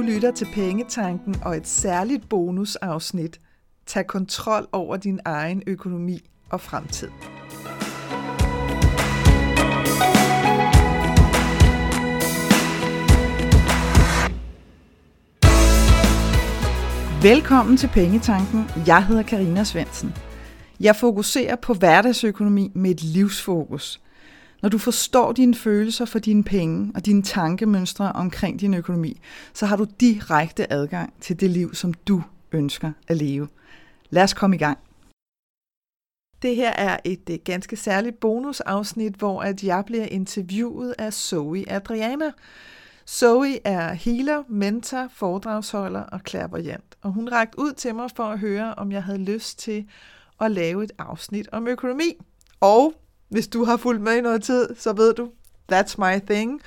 Du lytter til Pengetanken og et særligt bonusafsnit. Tag kontrol over din egen økonomi og fremtid. Velkommen til Pengetanken. Jeg hedder Karina Svensen. Jeg fokuserer på hverdagsøkonomi med et livsfokus – når du forstår dine følelser for dine penge og dine tankemønstre omkring din økonomi, så har du direkte adgang til det liv, som du ønsker at leve. Lad os komme i gang. Det her er et øh, ganske særligt bonusafsnit, hvor at jeg bliver interviewet af Zoe Adriana. Zoe er healer, mentor, foredragsholder og clairvoyant, og hun rakte ud til mig for at høre, om jeg havde lyst til at lave et afsnit om økonomi. Og hvis du har fulgt med i noget tid, så ved du, that's my thing.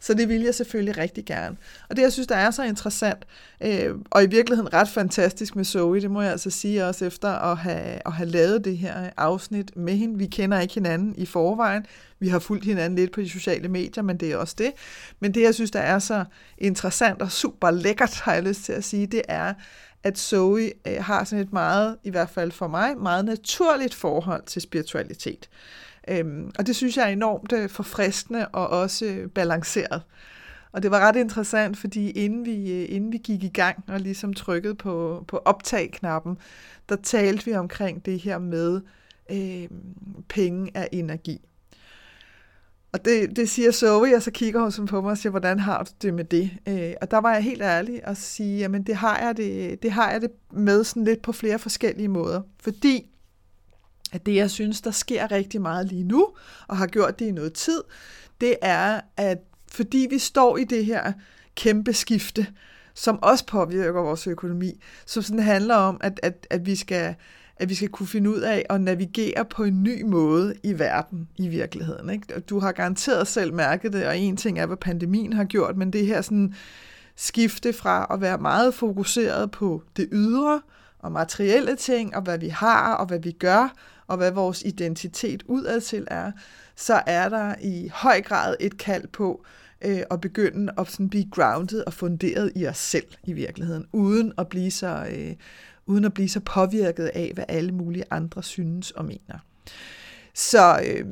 Så det vil jeg selvfølgelig rigtig gerne. Og det, jeg synes, der er så interessant, øh, og i virkeligheden ret fantastisk med Zoe, det må jeg altså sige også efter at have, at have lavet det her afsnit med hende. Vi kender ikke hinanden i forvejen. Vi har fulgt hinanden lidt på de sociale medier, men det er også det. Men det, jeg synes, der er så interessant og super lækkert, har jeg lyst til at sige, det er, at Zoe øh, har sådan et meget, i hvert fald for mig, meget naturligt forhold til spiritualitet. Øhm, og det synes jeg er enormt øh, forfriskende og også øh, balanceret. Og det var ret interessant, fordi inden vi, øh, inden vi gik i gang og ligesom trykkede på, på optag-knappen, der talte vi omkring det her med øh, penge af energi. Og det, det siger Zoe, og så kigger hun på mig og siger, hvordan har du det med det? Øh, og der var jeg helt ærlig og sige, jamen det har jeg det, det har jeg det med sådan lidt på flere forskellige måder. Fordi at det, jeg synes, der sker rigtig meget lige nu, og har gjort det i noget tid, det er, at fordi vi står i det her kæmpe skifte, som også påvirker vores økonomi, som sådan handler om, at, at, at, vi skal, at vi skal kunne finde ud af at navigere på en ny måde i verden i virkeligheden. Ikke? Du har garanteret selv mærket det, og en ting er, hvad pandemien har gjort, men det her sådan skifte fra at være meget fokuseret på det ydre og materielle ting, og hvad vi har og hvad vi gør, og hvad vores identitet udadtil er, så er der i høj grad et kald på øh, at begynde at sådan blive grounded og funderet i os selv i virkeligheden, uden at blive så, øh, uden at blive så påvirket af, hvad alle mulige andre synes og mener. Så, øh,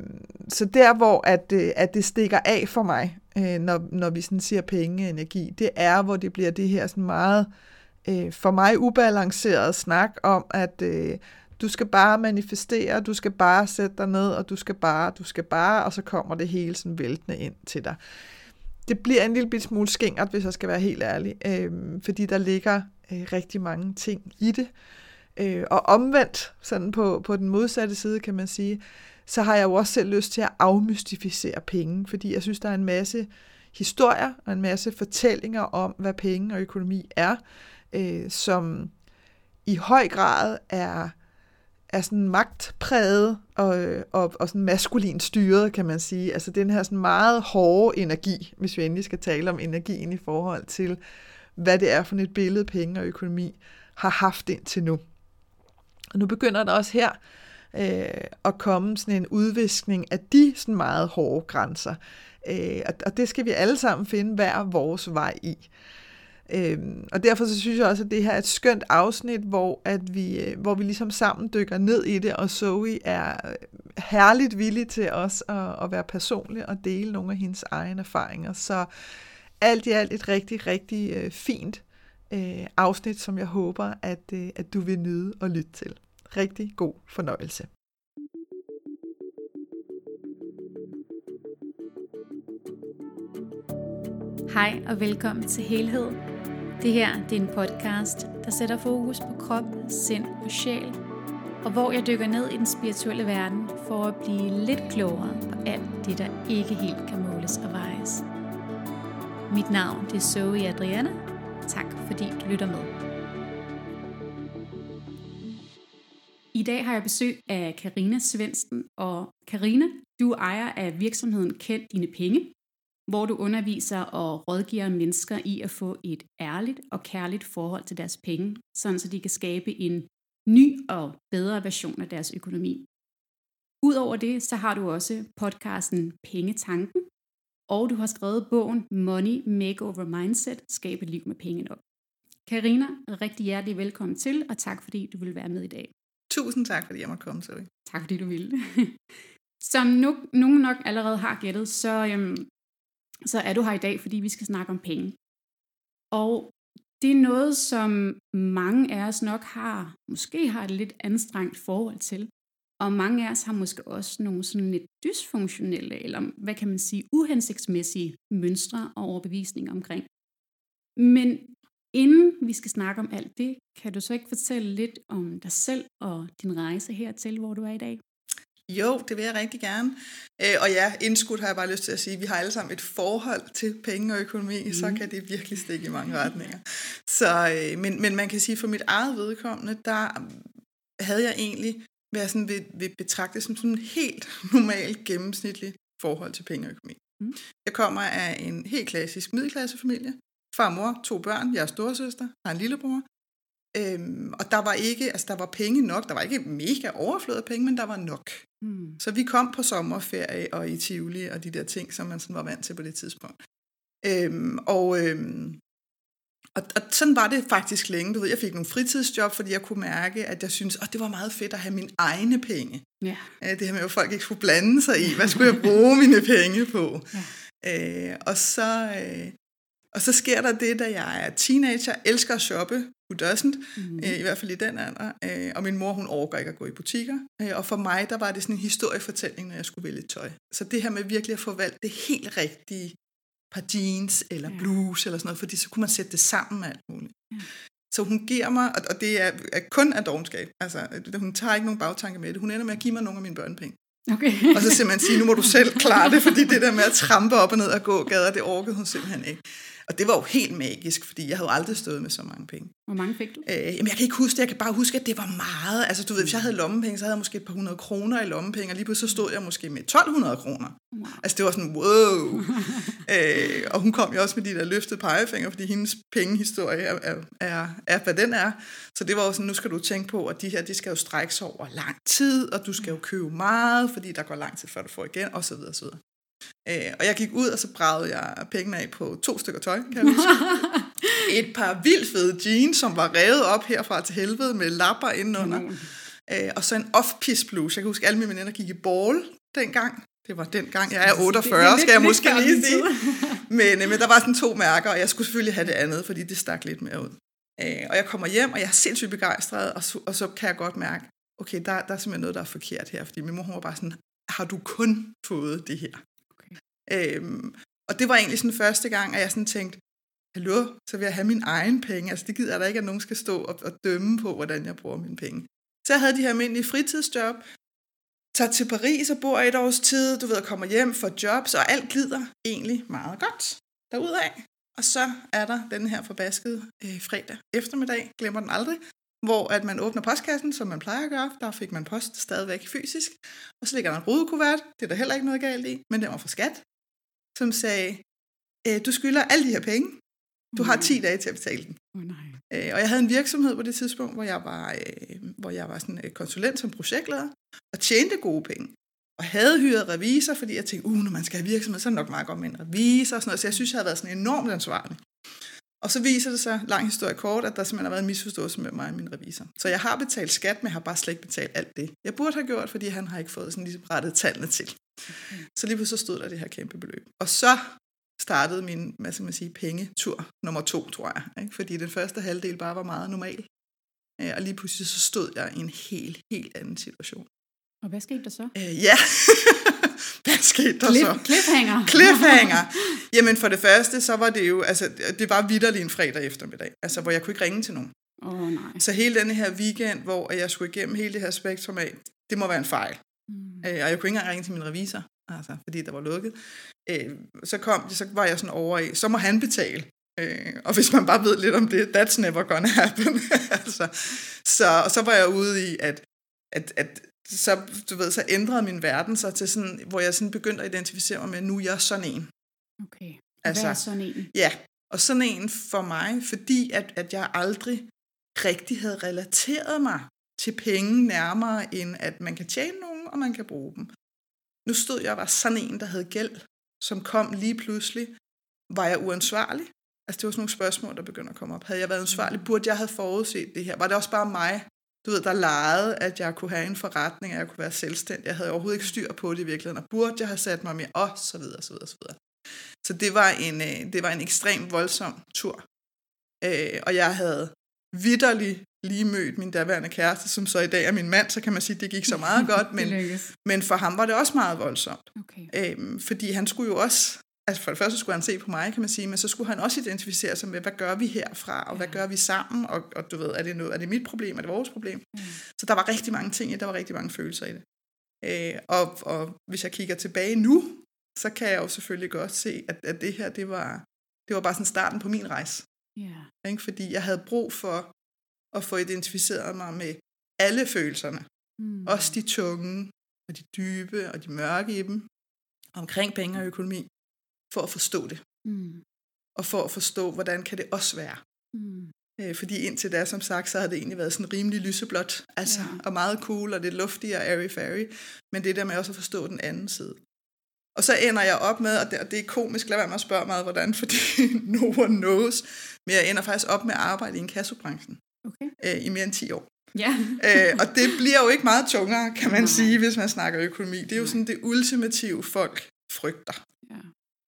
så der, hvor at, øh, at det stikker af for mig, øh, når, når vi sådan siger penge og energi, det er, hvor det bliver det her sådan meget, øh, for mig ubalanceret snak om, at øh, du skal bare manifestere, du skal bare sætte dig ned, og du skal bare, du skal bare, og så kommer det hele sådan væltende ind til dig. Det bliver en lille smule skængert, hvis jeg skal være helt ærlig, øh, fordi der ligger øh, rigtig mange ting i det. Øh, og omvendt, sådan på, på den modsatte side, kan man sige, så har jeg jo også selv lyst til at afmystificere penge, fordi jeg synes, der er en masse historier og en masse fortællinger om, hvad penge og økonomi er, øh, som i høj grad er er sådan magtpræget og, øh, og, og sådan maskulin styret, kan man sige. Altså den her sådan meget hårde energi, hvis vi endelig skal tale om energien i forhold til, hvad det er for et billede, penge og økonomi har haft indtil nu. Og nu begynder der også her øh, at komme sådan en udviskning af de sådan meget hårde grænser. Øh, og, og det skal vi alle sammen finde hver vores vej i. Øhm, og derfor så synes jeg også, at det her er et skønt afsnit, hvor, at vi, øh, hvor vi ligesom sammen dykker ned i det, og Zoe er øh, herligt villig til os at, at være personlig og dele nogle af hendes egne erfaringer. Så alt i alt et rigtig, rigtig øh, fint øh, afsnit, som jeg håber, at, øh, at du vil nyde og lytte til. Rigtig god fornøjelse. Hej og velkommen til Helhed det her det er en podcast, der sætter fokus på krop, sind og sjæl, og hvor jeg dykker ned i den spirituelle verden for at blive lidt klogere på alt det, der ikke helt kan måles og vejes. Mit navn det er Zoe Adriana. Tak fordi du lytter med. I dag har jeg besøg af Karina Svendsen, og Karina, du ejer af virksomheden Kend Dine Penge, hvor du underviser og rådgiver mennesker i at få et ærligt og kærligt forhold til deres penge, sådan så de kan skabe en ny og bedre version af deres økonomi. Udover det, så har du også podcasten Pengetanken, og du har skrevet bogen Money Makeover Mindset, Skab et liv med penge nok. Karina, rigtig hjertelig velkommen til, og tak fordi du vil være med i dag. Tusind tak, fordi jeg måtte komme, Zoe. Tak fordi du ville. Som nu, nogen nok allerede har gættet, så, øhm, så er du her i dag, fordi vi skal snakke om penge. Og det er noget, som mange af os nok har, måske har et lidt anstrengt forhold til. Og mange af os har måske også nogle sådan lidt dysfunktionelle, eller hvad kan man sige, uhensigtsmæssige mønstre og overbevisninger omkring. Men inden vi skal snakke om alt det, kan du så ikke fortælle lidt om dig selv og din rejse hertil, hvor du er i dag? Jo, det vil jeg rigtig gerne. Øh, og ja, indskudt har jeg bare lyst til at sige, at vi har alle sammen et forhold til penge og økonomi, mm. så kan det virkelig stikke i mange retninger. Så, øh, men, men man kan sige, for mit eget vedkommende, der havde jeg egentlig været sådan ved, ved betragtet som sådan en helt normal, gennemsnitlig forhold til penge og økonomi. Mm. Jeg kommer af en helt klassisk middelklassefamilie. Far og mor, to børn, jeg er storesøster, har en lillebror. Øhm, og der var ikke, altså der var penge nok, der var ikke mega overflod af penge, men der var nok. Mm. Så vi kom på sommerferie og i Tivoli og de der ting, som man sådan var vant til på det tidspunkt. Øhm, og, øhm, og, og sådan var det faktisk længe. Du ved, jeg fik nogle fritidsjob, fordi jeg kunne mærke, at jeg synes, at det var meget fedt at have mine egne penge. Ja. Det her med, at folk ikke skulle blande sig i, hvad skulle jeg bruge mine penge på? Ja. Øh, og så... Øh, og så sker der det, da jeg er teenager, elsker at shoppe, who doesn't, mm-hmm. øh, i hvert fald i den alder, øh, og min mor, hun overgår ikke at gå i butikker, øh, og for mig, der var det sådan en historiefortælling, når jeg skulle vælge tøj. Så det her med virkelig at forvalte det helt rigtige par jeans eller ja. blues eller sådan noget, fordi så kunne man sætte det sammen med alt muligt. Ja. Så hun giver mig, og det er, er kun af dogenskab, altså hun tager ikke nogen bagtanke med det, hun ender med at give mig nogle af mine børnepenge. Okay. og så simpelthen sige, nu må du selv klare det, fordi det der med at trampe op og ned og gå gader, det orkede hun simpelthen ikke. Og det var jo helt magisk, fordi jeg havde aldrig stået med så mange penge. Hvor mange fik du? Øh, jamen, jeg kan ikke huske det. Jeg kan bare huske, at det var meget. Altså, du ved, hvis jeg havde lommepenge, så havde jeg måske et par hundrede kroner i lommepenge, og lige pludselig så stod jeg måske med 1200 kroner. Wow. Altså, det var sådan, wow. øh, og hun kom jo også med de der løftede pegefinger, fordi hendes pengehistorie er, er, er, er, hvad den er. Så det var jo sådan, nu skal du tænke på, at de her, de skal jo strække sig over lang tid, og du skal jo købe meget, fordi der går lang tid, før du får igen, og så videre, og så videre. Øh, og jeg gik ud, og så bragede jeg pengene af på to stykker tøj, kan jeg huske. Et par vildt fede jeans, som var revet op herfra til helvede med lapper indenunder. Mm. Øh, og så en off-piece bluse. Jeg kan huske, alle mine veninder gik i ball dengang. Det var den gang. Jeg er 48, skal jeg måske lige sige. Men, øh, men der var sådan to mærker, og jeg skulle selvfølgelig have det andet, fordi det stak lidt mere ud. Øh, og jeg kommer hjem, og jeg er sindssygt begejstret, og så, og så kan jeg godt mærke, okay, der, der er simpelthen noget, der er forkert her, fordi min mor var bare sådan, har du kun fået det her? Øhm, og det var egentlig sådan første gang, at jeg sådan tænkte, hallo, så vil jeg have min egen penge. Altså det gider jeg da ikke, at nogen skal stå og, og dømme på, hvordan jeg bruger mine penge. Så jeg havde de her almindelige fritidsjob, tager til Paris og bor et års tid, du ved, kommer hjem for jobs, og alt glider egentlig meget godt derudaf. Og så er der den her forbaskede øh, fredag eftermiddag, glemmer den aldrig, hvor at man åbner postkassen, som man plejer at gøre. Der fik man post stadigvæk fysisk. Og så ligger der en rudekuvert, det er der heller ikke noget galt i, men den var fra skat som sagde, øh, du skylder alle de her penge, du har 10 dage til at betale den. Oh, nej. Øh, og jeg havde en virksomhed på det tidspunkt, hvor jeg var, øh, hvor jeg var sådan konsulent som projektleder, og tjente gode penge. Og havde hyret revisor, fordi jeg tænkte, uh, når man skal have virksomhed, så er det nok meget godt med en revisor. Og sådan noget. Så jeg synes, jeg havde været sådan enormt ansvarlig. Og så viser det sig, lang historie kort, at der simpelthen har været en misforståelse med mig og min revisor. Så jeg har betalt skat, men jeg har bare slet ikke betalt alt det. Jeg burde have gjort, fordi han har ikke fået sådan ligesom rettet tallene til. Så lige pludselig så stod der det her kæmpe beløb. Og så startede min, hvad skal man sige, pengetur nummer to, tror jeg. Ikke? Fordi den første halvdel bare var meget normal. Øh, og lige pludselig så stod jeg i en helt, helt anden situation. Og hvad skete der så? Øh, ja, hvad skete der Cliff, så? Cliffhanger. Cliffhanger. Jamen for det første, så var det jo, altså det var vidderlig en fredag eftermiddag, altså hvor jeg kunne ikke ringe til nogen. Oh, nej. Så hele denne her weekend, hvor jeg skulle igennem hele det her spektrum af, det må være en fejl. Mm. Øh, og jeg kunne ikke engang ringe til min revisor, altså, fordi der var lukket. Øh, så, kom, så var jeg sådan over i, så må han betale. Øh, og hvis man bare ved lidt om det, that's never gonna happen. altså, så, og så var jeg ude i, at, at, at så, du ved, så ændrede min verden sig til sådan, hvor jeg sådan begyndte at identificere mig med, nu er jeg sådan en. Okay. Hvad altså, er sådan en? Ja, og sådan en for mig, fordi at, at jeg aldrig rigtig havde relateret mig til penge nærmere, end at man kan tjene nogen, og man kan bruge dem. Nu stod jeg og var sådan en, der havde gæld som kom lige pludselig. Var jeg uansvarlig? Altså, det var sådan nogle spørgsmål, der begynder at komme op. Havde jeg været ansvarlig? Burde jeg have forudset det her? Var det også bare mig, du ved, der legede, at jeg kunne have en forretning, at jeg kunne være selvstændig? Jeg havde overhovedet ikke styr på det i virkeligheden, og burde jeg have sat mig mere? Og så videre, så videre, så videre. Så det var en, øh, det var en ekstrem voldsom tur. Øh, og jeg havde vidderlig lige mødt min daværende kæreste, som så i dag er min mand, så kan man sige, at det gik så meget godt, men, men for ham var det også meget voldsomt. Okay. Øhm, fordi han skulle jo også, altså for det første skulle han se på mig, kan man sige, men så skulle han også identificere sig med, hvad gør vi herfra, og hvad gør vi sammen, og, og du ved, er det, noget, er det mit problem, er det vores problem? Mm. Så der var rigtig mange ting i der var rigtig mange følelser i det. Øh, og, og hvis jeg kigger tilbage nu, så kan jeg jo selvfølgelig godt se, at, at det her, det var, det var bare sådan starten på min rejse. Yeah. Ikke? Fordi jeg havde brug for at få identificeret mig med alle følelserne. Mm. Også de tunge, og de dybe, og de mørke i dem, omkring penge og økonomi, for at forstå det. Mm. Og for at forstå, hvordan kan det også være. Mm. Øh, fordi indtil da, som sagt, så havde det egentlig været sådan rimelig lyseblåt, altså, ja. og meget cool, og lidt luftig og airy-fairy, men det der med også at forstå den anden side. Og så ender jeg op med, og det, og det er komisk, lad være med at spørge mig, hvordan, fordi no one knows, men jeg ender faktisk op med at arbejde i en kassebranchen okay. øh, i mere end 10 år. Ja. øh, og det bliver jo ikke meget tungere, kan man Nej. sige, hvis man snakker økonomi. Det er jo sådan det ultimative, folk frygter. Ja.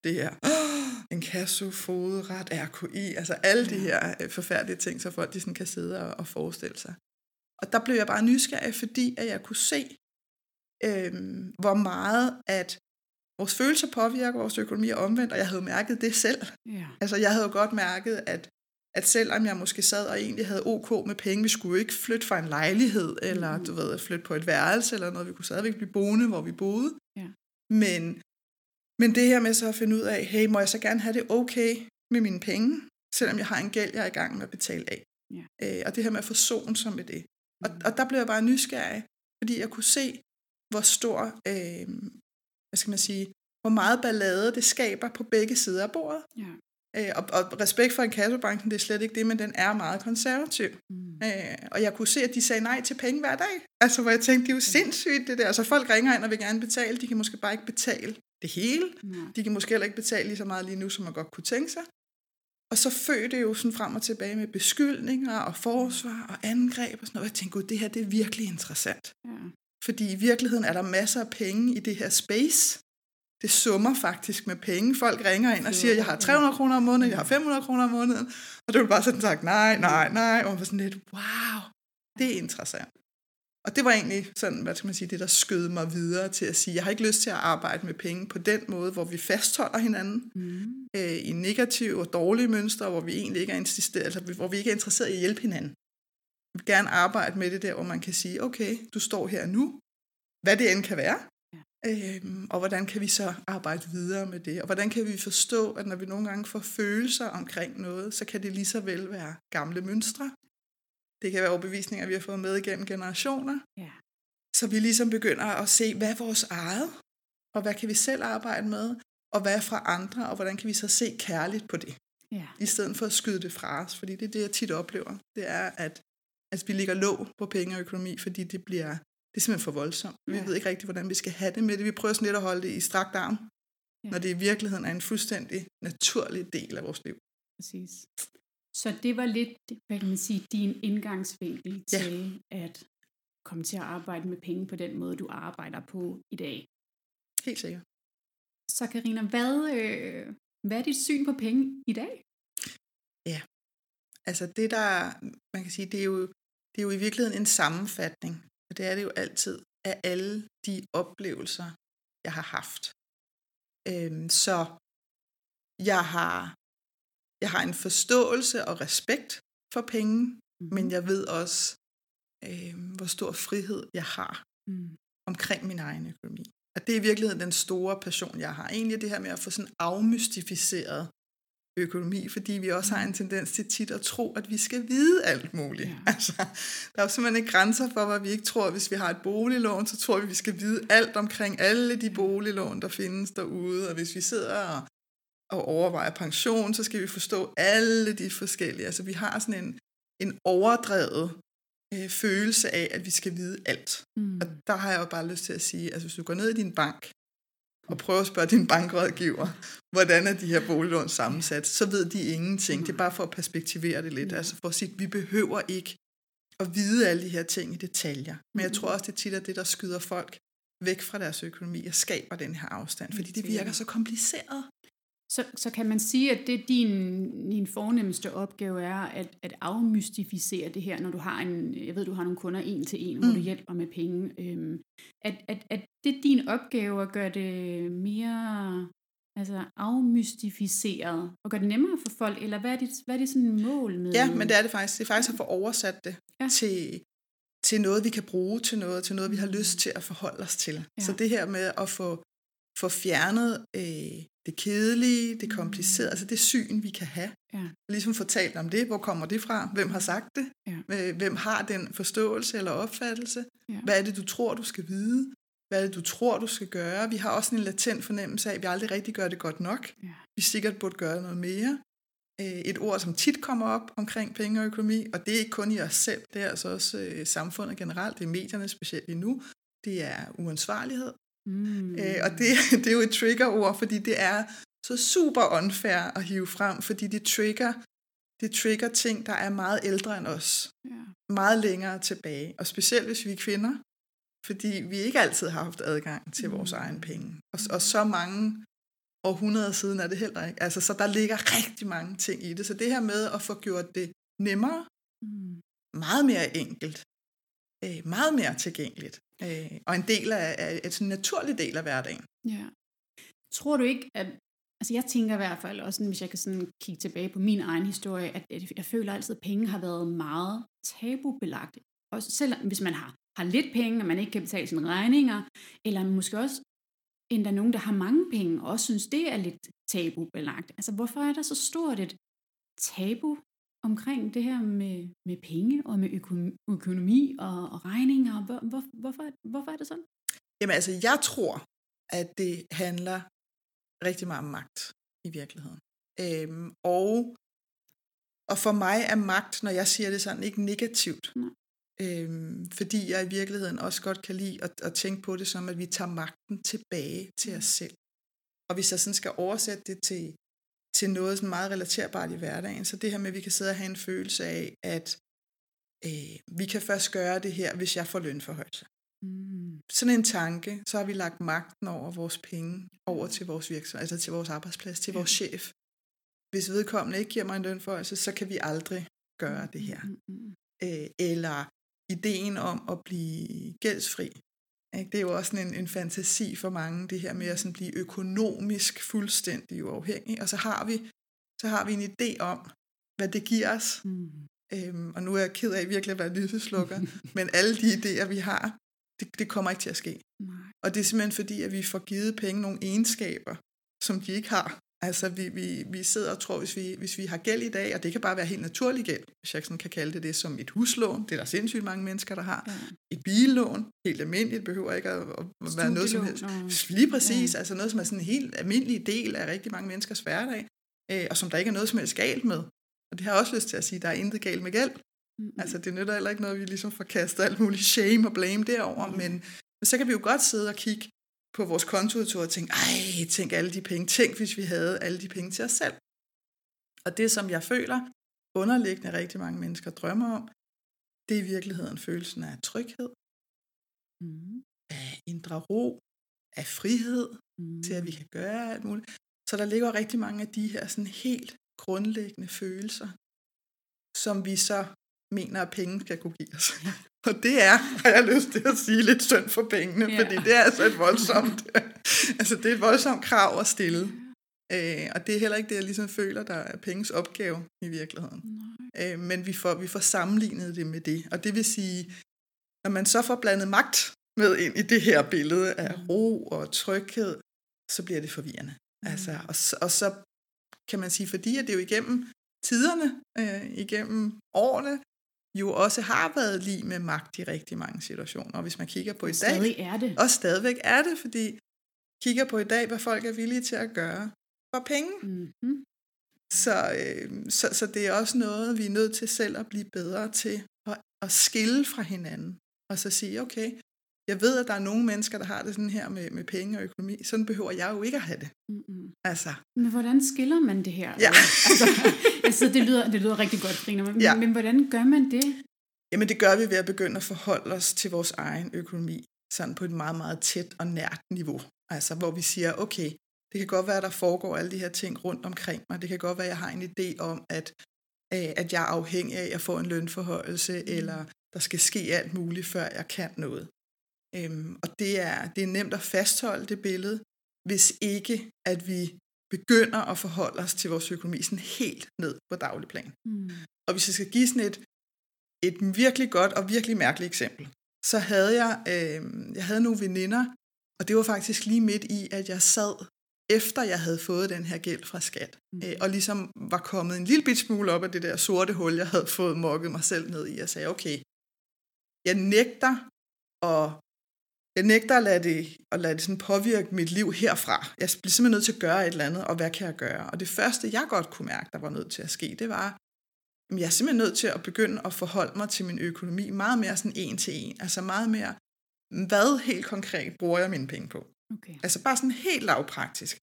Det her, oh, en kasse, fodret, RKI, altså alle ja. de her øh, forfærdelige ting, så folk de sådan kan sidde og, og forestille sig. Og der blev jeg bare nysgerrig, fordi at jeg kunne se, øh, hvor meget at vores følelser påvirker vores økonomi og omvendt, og jeg havde mærket det selv. Ja. Altså jeg havde jo godt mærket, at, at selvom jeg måske sad og egentlig havde OK med penge, vi skulle jo ikke flytte fra en lejlighed, eller mm. du ved, flytte på et værelse, eller noget, vi kunne stadigvæk blive boende, hvor vi boede. Ja. Men, men det her med så at finde ud af, hey, må jeg så gerne have det okay med mine penge, selvom jeg har en gæld, jeg er i gang med at betale af. Ja. Øh, og det her med at forsone sig med det. Og, mm. og der blev jeg bare nysgerrig, fordi jeg kunne se, hvor stor øh, hvad skal man sige, hvor meget ballade det skaber på begge sider af bordet. Ja. Øh, og, og respekt for en kassebanken, det er slet ikke det, men den er meget konservativ. Mm. Øh, og jeg kunne se, at de sagde nej til penge hver dag. Altså, hvor jeg tænkte, det er jo sindssygt det der. Altså, folk ringer ind og vil gerne betale, de kan måske bare ikke betale det hele. Ja. De kan måske heller ikke betale lige så meget lige nu, som man godt kunne tænke sig. Og så fødte det jo sådan frem og tilbage med beskyldninger og forsvar og angreb og sådan noget. Jeg tænkte, gud, det her det er virkelig interessant. Ja. Fordi i virkeligheden er der masser af penge i det her space. Det summer faktisk med penge. Folk ringer ind og siger, jeg har 300 kroner om måneden, jeg har 500 kroner om måneden. Og det vil bare sådan sagt, nej, nej, nej. Og man var sådan lidt, wow, det er interessant. Og det var egentlig sådan, hvad skal man sige, det der skød mig videre til at sige, jeg har ikke lyst til at arbejde med penge på den måde, hvor vi fastholder hinanden mm. øh, i negative og dårlige mønstre, hvor vi egentlig ikke er interesseret, altså hvor vi ikke er interesseret i at hjælpe hinanden vil gerne arbejde med det der, hvor man kan sige, okay, du står her nu, hvad det end kan være. Øhm, og hvordan kan vi så arbejde videre med det, og hvordan kan vi forstå, at når vi nogle gange får følelser omkring noget, så kan det lige så vel være gamle mønstre. Det kan være overbevisninger, vi har fået med igennem generationer. Ja. Så vi ligesom begynder at se, hvad er vores eget, og hvad kan vi selv arbejde med, og hvad er fra andre, og hvordan kan vi så se kærligt på det. Ja. I stedet for at skyde det fra os, fordi det er det, jeg tit oplever. Det er, at Altså, vi ligger låg på penge og økonomi, fordi det bliver det er simpelthen for voldsomt. Vi ja. ved ikke rigtig, hvordan vi skal have det med det. Vi prøver sådan lidt at holde det i strakt arm, ja. når det i virkeligheden er en fuldstændig naturlig del af vores liv. Præcis. Så det var lidt, hvad kan man sige, din indgangsvinkel ja. til at komme til at arbejde med penge på den måde, du arbejder på i dag. Helt sikkert. Så Karina, hvad, øh, hvad er dit syn på penge i dag? Ja, Altså det der, man kan sige, det er jo, det er jo i virkeligheden en sammenfatning, og det er det jo altid, af alle de oplevelser, jeg har haft. Øhm, så jeg har, jeg har en forståelse og respekt for penge, mm. men jeg ved også, øhm, hvor stor frihed jeg har mm. omkring min egen økonomi. Og det er i virkeligheden den store passion, jeg har. Egentlig det her med at få sådan afmystificeret økonomi, fordi vi også har en tendens til tit at tro, at vi skal vide alt muligt. Ja. Altså, der er jo simpelthen ikke grænser for, hvad vi ikke tror. Hvis vi har et boliglån, så tror vi, at vi skal vide alt omkring alle de boliglån, der findes derude. Og hvis vi sidder og, og overvejer pension, så skal vi forstå alle de forskellige. Altså vi har sådan en, en overdrevet øh, følelse af, at vi skal vide alt. Mm. Og der har jeg jo bare lyst til at sige, altså hvis du går ned i din bank, og prøve at spørge din bankrådgiver, hvordan er de her boliglån sammensat, så ved de ingenting. Det er bare for at perspektivere det lidt. Altså for at sige, at vi behøver ikke at vide alle de her ting i detaljer. Men jeg tror også, det tit er det, der skyder folk væk fra deres økonomi og skaber den her afstand, fordi det virker så kompliceret. Så, så kan man sige, at det din, din fornemmeste opgave er at, at afmystificere det her, når du har en, jeg ved, du har nogle kunder en til en, mm. hvor du hjælper med penge. Øhm, at, at, at det er din opgave at gøre det mere altså afmystificeret, og gøre det nemmere for folk, eller hvad er det, hvad er det sådan mål med? Ja, men det er det faktisk. Det er faktisk at få oversat det ja. til, til noget, vi kan bruge til noget, til noget, vi har lyst til at forholde os til. Ja. Så det her med at få, få fjernet øh, det kedelige, det komplicerede, altså det syn, vi kan have. Ja. Ligesom fortalt om det, hvor kommer det fra, hvem har sagt det, ja. hvem har den forståelse eller opfattelse, ja. hvad er det, du tror, du skal vide, hvad er det, du tror, du skal gøre. Vi har også en latent fornemmelse af, at vi aldrig rigtig gør det godt nok. Ja. Vi sikkert burde gøre noget mere. Øh, et ord, som tit kommer op omkring penge og økonomi, og det er ikke kun i os selv, det er altså også øh, samfundet generelt, det er medierne specielt lige nu, det er uansvarlighed. Mm. Øh, og det, det er jo et triggerord, fordi det er så super unfair at hive frem, fordi det trigger, det trigger ting, der er meget ældre end os. Ja. Meget længere tilbage. Og specielt hvis vi er kvinder, fordi vi ikke altid har haft adgang til mm. vores egen penge. Og, og så mange århundreder siden er det heller ikke. Altså, så der ligger rigtig mange ting i det. Så det her med at få gjort det nemmere, mm. meget mere enkelt, øh, meget mere tilgængeligt, øh, og en del af, af et sådan naturlig del af hverdagen. Ja. Tror du ikke, at Altså jeg tænker i hvert fald også, hvis jeg kan sådan kigge tilbage på min egen historie, at jeg føler altid, at penge har været meget tabubelagt. Også selv hvis man har, har lidt penge, og man ikke kan betale sine regninger, eller måske også endda nogen, der har mange penge, og også synes, det er lidt tabubelagt. Altså, hvorfor er der så stort et tabu omkring det her med, med penge og med økonomi og, og regninger? Hvor, hvor, hvorfor, hvorfor er det sådan? Jamen altså, jeg tror, at det handler rigtig meget om magt i virkeligheden. Øhm, og, og for mig er magt, når jeg siger det sådan, ikke negativt. Nej. Øhm, fordi jeg i virkeligheden også godt kan lide at, at tænke på det som, at vi tager magten tilbage til os selv. Og hvis jeg sådan skal oversætte det til, til noget sådan meget relaterbart i hverdagen, så det her med, at vi kan sidde og have en følelse af, at øh, vi kan først gøre det her, hvis jeg får lønforhøjelse. Mm. Sådan en tanke, så har vi lagt magten over vores penge over til vores virksomhed, altså til vores arbejdsplads, til vores chef. Hvis vedkommende ikke giver mig en lønforhøjelse, så kan vi aldrig gøre det her. Mm. Øh, eller ideen om at blive gældsfri. Ikke? Det er jo også sådan en, en fantasi for mange, det her med at sådan blive økonomisk fuldstændig uafhængig. Og så har vi, så har vi en idé om, hvad det giver os. Mm. Øhm, og nu er jeg ked af virkelig at være lyseslukker, men alle de idéer, vi har, det, det kommer ikke til at ske. Nej. Og det er simpelthen fordi, at vi får givet penge nogle egenskaber, som de ikke har. Altså, vi, vi, vi sidder og tror, hvis vi, hvis vi har gæld i dag, og det kan bare være helt naturlig gæld, hvis jeg sådan kan kalde det det, som et huslån, det er der sindssygt mange mennesker, der har. Ja. Et billån, helt almindeligt, behøver ikke at, at være noget som helst. Og... Lige præcis, ja. altså noget, som er sådan en helt almindelig del af rigtig mange menneskers hverdag, øh, og som der ikke er noget som helst galt med. Og det har jeg også lyst til at sige, der er intet galt med gæld. Mm-hmm. Altså, det nytter heller ikke noget, at vi ligesom får kastet alt muligt shame og blame derover, mm-hmm. men, men så kan vi jo godt sidde og kigge på vores kontoudtog og tænke, ej, tænk alle de penge. Tænk, hvis vi havde alle de penge til os selv. Og det, som jeg føler, underliggende rigtig mange mennesker drømmer om, det er i virkeligheden følelsen af tryghed, mm. af indre ro, af frihed, mm. til at vi kan gøre alt muligt. Så der ligger rigtig mange af de her sådan helt grundlæggende følelser, som vi så mener, at penge skal kunne give os. Og det er, har jeg lyst til at sige, lidt synd for pengene, yeah. fordi det er altså et voldsomt, altså det er et voldsomt krav at stille. Øh, og det er heller ikke det, jeg ligesom føler, der er penges opgave i virkeligheden. Øh, men vi får, vi får sammenlignet det med det. Og det vil sige, når man så får blandet magt med ind i det her billede af mm. ro og tryghed, så bliver det forvirrende. Mm. Altså, og, og så kan man sige, fordi at det jo igennem tiderne, øh, igennem årene, jo også har været lige med magt i rigtig mange situationer. Og hvis man kigger på i dag... Stadig er det. Og stadigvæk er det, fordi kigger på i dag, hvad folk er villige til at gøre for penge. Mm-hmm. Så, øh, så, så det er også noget, vi er nødt til selv at blive bedre til at, at skille fra hinanden. Og så sige, okay, jeg ved, at der er nogle mennesker, der har det sådan her med, med penge og økonomi. Sådan behøver jeg jo ikke at have det. Mm-hmm. Altså, Men hvordan skiller man det her? Ja. altså, altså, det, lyder, det lyder rigtig godt, Frina, men, Ja. ja. men hvordan gør man det? jamen det gør vi ved at begynde at forholde os til vores egen økonomi, sådan på et meget, meget tæt og nært niveau. Altså, hvor vi siger, okay, det kan godt være, at der foregår alle de her ting rundt omkring mig. Det kan godt være, at jeg har en idé om, at, øh, at jeg er afhængig af at få en lønforhøjelse, mm. eller der skal ske alt muligt, før jeg kan noget. Øhm, og det er, det er nemt at fastholde det billede, hvis ikke at vi begynder at forholde os til vores økonomi sådan helt ned på daglig plan. Mm. Og hvis jeg skal give sådan et, et virkelig godt og virkelig mærkeligt eksempel, så havde jeg, øh, jeg havde nogle veninder, og det var faktisk lige midt i, at jeg sad, efter jeg havde fået den her gæld fra skat, Mm. øh, og ligesom var kommet en lille bit smule op af det der sorte hul, jeg havde fået mokket mig selv ned i, og sagde, okay, jeg nægter at jeg nægter at lade det, at lade det sådan påvirke mit liv herfra. Jeg bliver simpelthen nødt til at gøre et eller andet, og hvad kan jeg gøre? Og det første, jeg godt kunne mærke, der var nødt til at ske, det var, at jeg er simpelthen nødt til at begynde at forholde mig til min økonomi meget mere sådan en til en. Altså meget mere, hvad helt konkret bruger jeg mine penge på? Okay. Altså bare sådan helt lavpraktisk.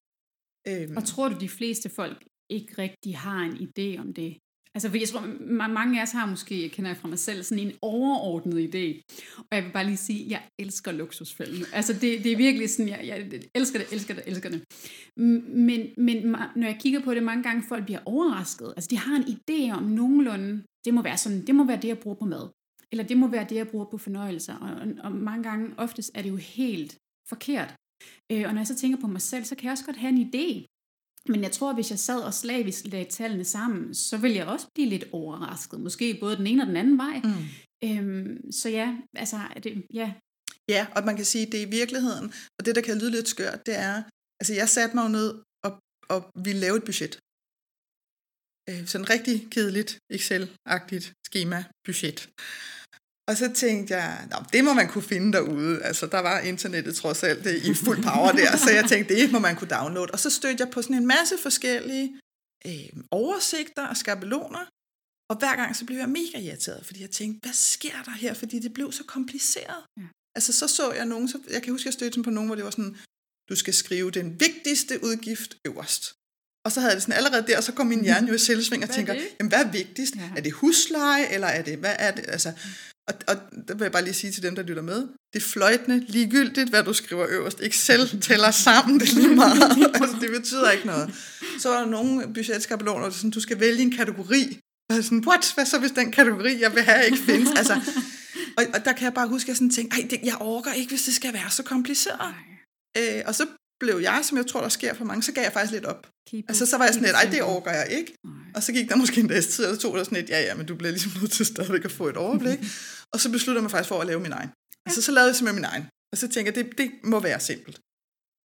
Øhm, Og tror du, de fleste folk ikke rigtig har en idé om det? Altså, for jeg tror, mange af os har måske, jeg kender jeg fra mig selv, sådan en overordnet idé. Og jeg vil bare lige sige, jeg elsker luksusfælden. Altså, det, det er virkelig sådan, jeg, jeg elsker det, elsker det, elsker det. Men, men når jeg kigger på det, mange gange folk bliver overrasket. Altså, de har en idé om nogenlunde, det må være sådan, det må være det, jeg bruger på mad. Eller det må være det, jeg bruger på fornøjelser. Og, og, og mange gange, oftest er det jo helt forkert. Øh, og når jeg så tænker på mig selv, så kan jeg også godt have en idé. Men jeg tror, at hvis jeg sad og slavisk lagde tallene sammen, så ville jeg også blive lidt overrasket. Måske både den ene og den anden vej. Mm. Øhm, så ja, altså, det, ja. Ja, og man kan sige, at det er i virkeligheden, og det, der kan lyde lidt skørt, det er, altså jeg satte mig jo ned og, og ville lave et budget. Øh, sådan rigtig kedeligt, Excel-agtigt schema-budget. Og så tænkte jeg, Nå, det må man kunne finde derude. Altså, der var internettet trods alt det i fuld power der, så jeg tænkte, det må man kunne downloade. Og så stødte jeg på sådan en masse forskellige øh, oversigter og skabeloner, og hver gang så blev jeg mega irriteret, fordi jeg tænkte, hvad sker der her? Fordi det blev så kompliceret. Ja. Altså så så jeg nogen, så jeg kan huske, jeg stødte på nogen, hvor det var sådan, du skal skrive den vigtigste udgift øverst. Og så havde jeg det sådan allerede der, så kom min hjerne jo i selvsving og Hvad er tænker, det? jamen hvad er vigtigst? Ja. Er det husleje, eller er det, hvad er det? Altså, og, og der vil jeg bare lige sige til dem, der lytter med, det er fløjtende ligegyldigt, hvad du skriver øverst. Excel tæller sammen, det er lige meget. altså, det betyder ikke noget. Så er der nogle budgetskabeloner, hvor det er sådan, du skal vælge en kategori. Og sådan, what? Hvad så, hvis den kategori, jeg vil have, ikke findes? Altså, og, og der kan jeg bare huske, at jeg sådan tænkte, ej, det, jeg overgår ikke, hvis det skal være så kompliceret. Øh, og så blev jeg, som jeg tror, der sker for mange, så gav jeg faktisk lidt op. Keep Altså, så var jeg sådan lidt, ej, det overgår jeg ikke. Nej. Og så gik der måske en dags tid, så tog der sådan et, ja, ja, men du bliver ligesom nødt til stadigvæk at få et overblik. og så besluttede jeg mig faktisk for at lave min egen. Altså, så lavede jeg simpelthen min egen. Og så tænkte jeg, det, det må være simpelt.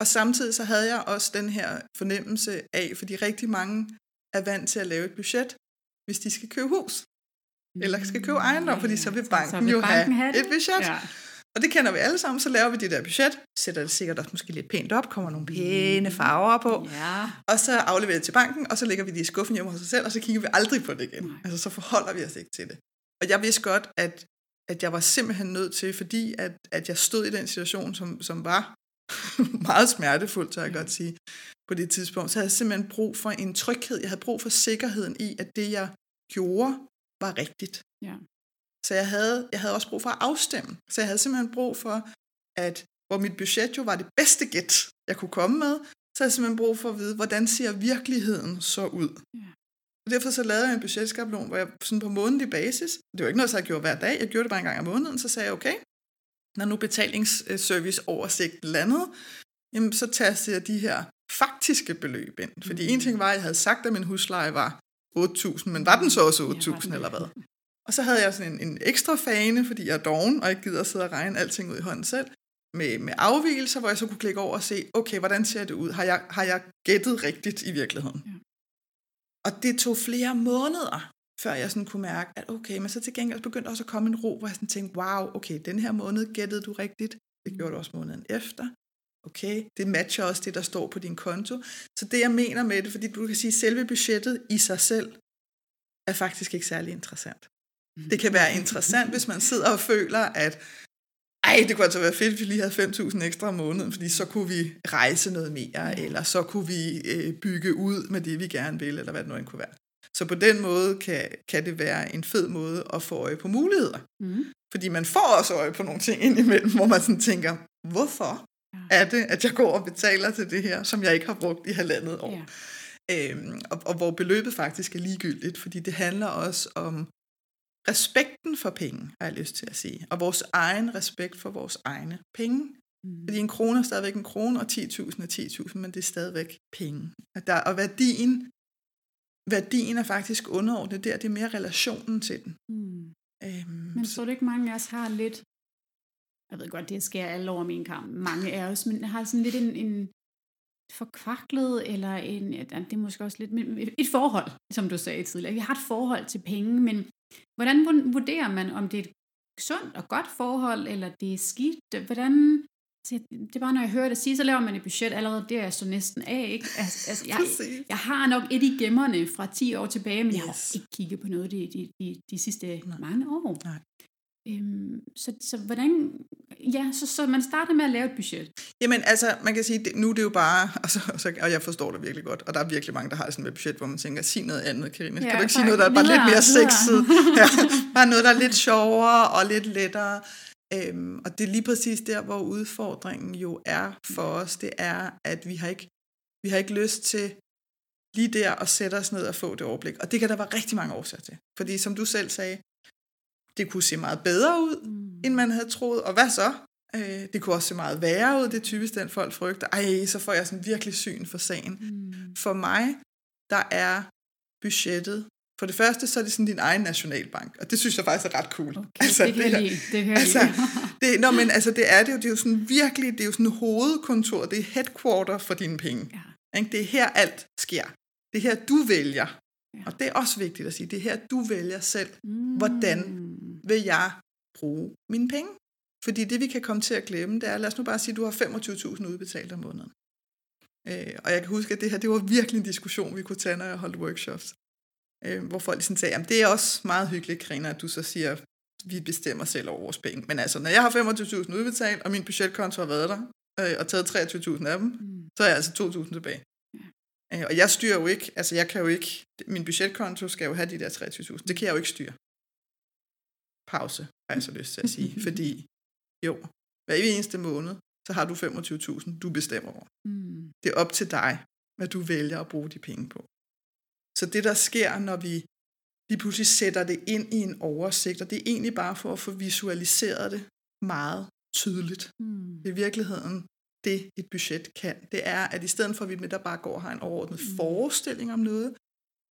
Og samtidig så havde jeg også den her fornemmelse af, fordi rigtig mange er vant til at lave et budget, hvis de skal købe hus. Eller skal købe ejendom, fordi så vil banken vil jo banken have det. et budget. Ja. Og det kender vi alle sammen, så laver vi det der budget, sætter det sikkert også måske lidt pænt op, kommer nogle pæne farver på, ja. og så afleverer det til banken, og så lægger vi det i skuffen hjemme hos os selv, og så kigger vi aldrig på det igen. Nej. Altså, så forholder vi os ikke til det. Og jeg vidste godt, at, at jeg var simpelthen nødt til, fordi at, at jeg stod i den situation, som, som var meget smertefuld, så jeg godt sige, på det tidspunkt, så havde jeg simpelthen brug for en tryghed. Jeg havde brug for sikkerheden i, at det, jeg gjorde, var rigtigt. Ja. Så jeg havde, jeg havde også brug for at afstemme. Så jeg havde simpelthen brug for, at hvor mit budget jo var det bedste gæt, jeg kunne komme med, så havde jeg simpelthen brug for at vide, hvordan ser virkeligheden så ud. Ja. Og derfor så lavede jeg en budgetskabelon, hvor jeg sådan på månedlig basis, det var ikke noget, jeg gjorde hver dag, jeg gjorde det bare en gang om måneden, så sagde jeg, okay, når nu betalingsservice oversigt landede, jamen så tastede jeg de her faktiske beløb ind. Fordi en ting var, at jeg havde sagt, at min husleje var 8.000, men var den så også Ja, var den 8.000 det? eller hvad? Og så havde jeg sådan en, en ekstra fane, fordi jeg er doven, og ikke gider at sidde og regne alting ud i hånden selv, med, med afvielser, hvor jeg så kunne klikke over og se, okay, hvordan ser det ud? Har jeg, har jeg gættet rigtigt i virkeligheden? Ja. Og det tog flere måneder, før jeg sådan kunne mærke, at okay, men så til gengæld begyndte også at komme en ro, hvor jeg sådan tænkte, wow, okay, den her måned gættede du rigtigt, det gjorde du også måneden efter. Okay, det matcher også det, der står på din konto. Så det, jeg mener med det, fordi du kan sige, at selve budgettet i sig selv er faktisk ikke særlig interessant. Det kan være interessant, hvis man sidder og føler, at ej, det kunne altså være fedt, hvis vi lige havde 5.000 ekstra om måneden, fordi så kunne vi rejse noget mere, eller så kunne vi øh, bygge ud med det, vi gerne vil, eller hvad det nu end kunne være. Så på den måde kan, kan det være en fed måde at få øje på muligheder. Mm. Fordi man får også øje på nogle ting indimellem, hvor man sådan tænker, hvorfor er det, at jeg går og betaler til det her, som jeg ikke har brugt i halvandet år? Ja. Øhm, og, og hvor beløbet faktisk er ligegyldigt, fordi det handler også om respekten for penge, har jeg lyst til at sige, og vores egen respekt for vores egne penge. Mm. Fordi en krone er stadigvæk en krone, og 10.000 er 10.000, men det er stadigvæk penge. Og, der, og værdien, værdien er faktisk underordnet der, det er mere relationen til den. Mm. Øhm, men så det ikke mange af os har lidt, jeg ved godt, det sker alle over min kamp, mange af os, men har sådan lidt en, en forkvaklet, eller en, det er måske også lidt, et forhold, som du sagde tidligere. Vi har et forhold til penge, men hvordan vurderer man, om det er et sundt og godt forhold, eller det er skidt? Hvordan, det er bare, når jeg hører det sige, så laver man et budget allerede, det er jeg så næsten af. Ikke? Altså, altså, jeg, jeg har nok et i gemmerne fra 10 år tilbage, men yes. jeg har ikke kigget på noget de, de, de, de sidste Nej. mange år. Nej. Øhm, så, så hvordan, ja, så, så man starter med at lave et budget. Jamen altså, man kan sige, det, nu er det jo bare, altså, altså, og jeg forstår det virkelig godt, og der er virkelig mange, der har sådan et budget, hvor man tænker, sig noget andet, Karina. Ja, kan du ikke sige noget, der er bare lidt mere sexet? Ja, bare noget, der er lidt sjovere og lidt lettere. Øhm, og det er lige præcis der, hvor udfordringen jo er for os, det er, at vi har ikke, vi har ikke lyst til lige der at sætte os ned og få det overblik. Og det kan der være rigtig mange årsager til. Fordi som du selv sagde, det kunne se meget bedre ud, mm. end man havde troet. Og hvad så? Øh, det kunne også se meget værre ud. Det er typisk den, folk frygter. Ej, så får jeg sådan virkelig syn for sagen. Mm. For mig, der er budgettet for det første, så er det sådan din egen nationalbank, og det synes jeg faktisk er ret cool. Okay, altså, det, det, her, det hører altså, det, nå, men altså, det er det jo, det er jo sådan virkelig, det er jo sådan hovedkontor, det er headquarter for dine penge. Ja. Ikke? Det er her alt sker. Det er her, du vælger. Ja. Og det er også vigtigt at sige, det er her, du vælger selv, mm. hvordan vil jeg bruge mine penge? Fordi det, vi kan komme til at glemme, det er, lad os nu bare sige, at du har 25.000 udbetalt om måneden. Øh, og jeg kan huske, at det her, det var virkelig en diskussion, vi kunne tage, når jeg holdt workshops. Øh, hvor folk ligesom sagde, at det er også meget hyggeligt, Karina, at du så siger, at vi bestemmer selv over vores penge. Men altså, når jeg har 25.000 udbetalt, og min budgetkonto har været der, øh, og taget 23.000 af dem, mm. så er jeg altså 2.000 tilbage. Ja. Øh, og jeg styrer jo ikke, altså jeg kan jo ikke, min budgetkonto skal jo have de der 23.000. Det kan jeg jo ikke styre. Pause, har jeg så lyst til at sige. fordi jo, hver eneste måned, så har du 25.000, du bestemmer over. Mm. Det er op til dig, hvad du vælger at bruge de penge på. Så det, der sker, når vi lige pludselig sætter det ind i en oversigt, og det er egentlig bare for at få visualiseret det meget tydeligt. Mm. Det er i virkeligheden det, et budget kan. Det er, at i stedet for, at vi med der bare går og har en overordnet mm. forestilling om noget,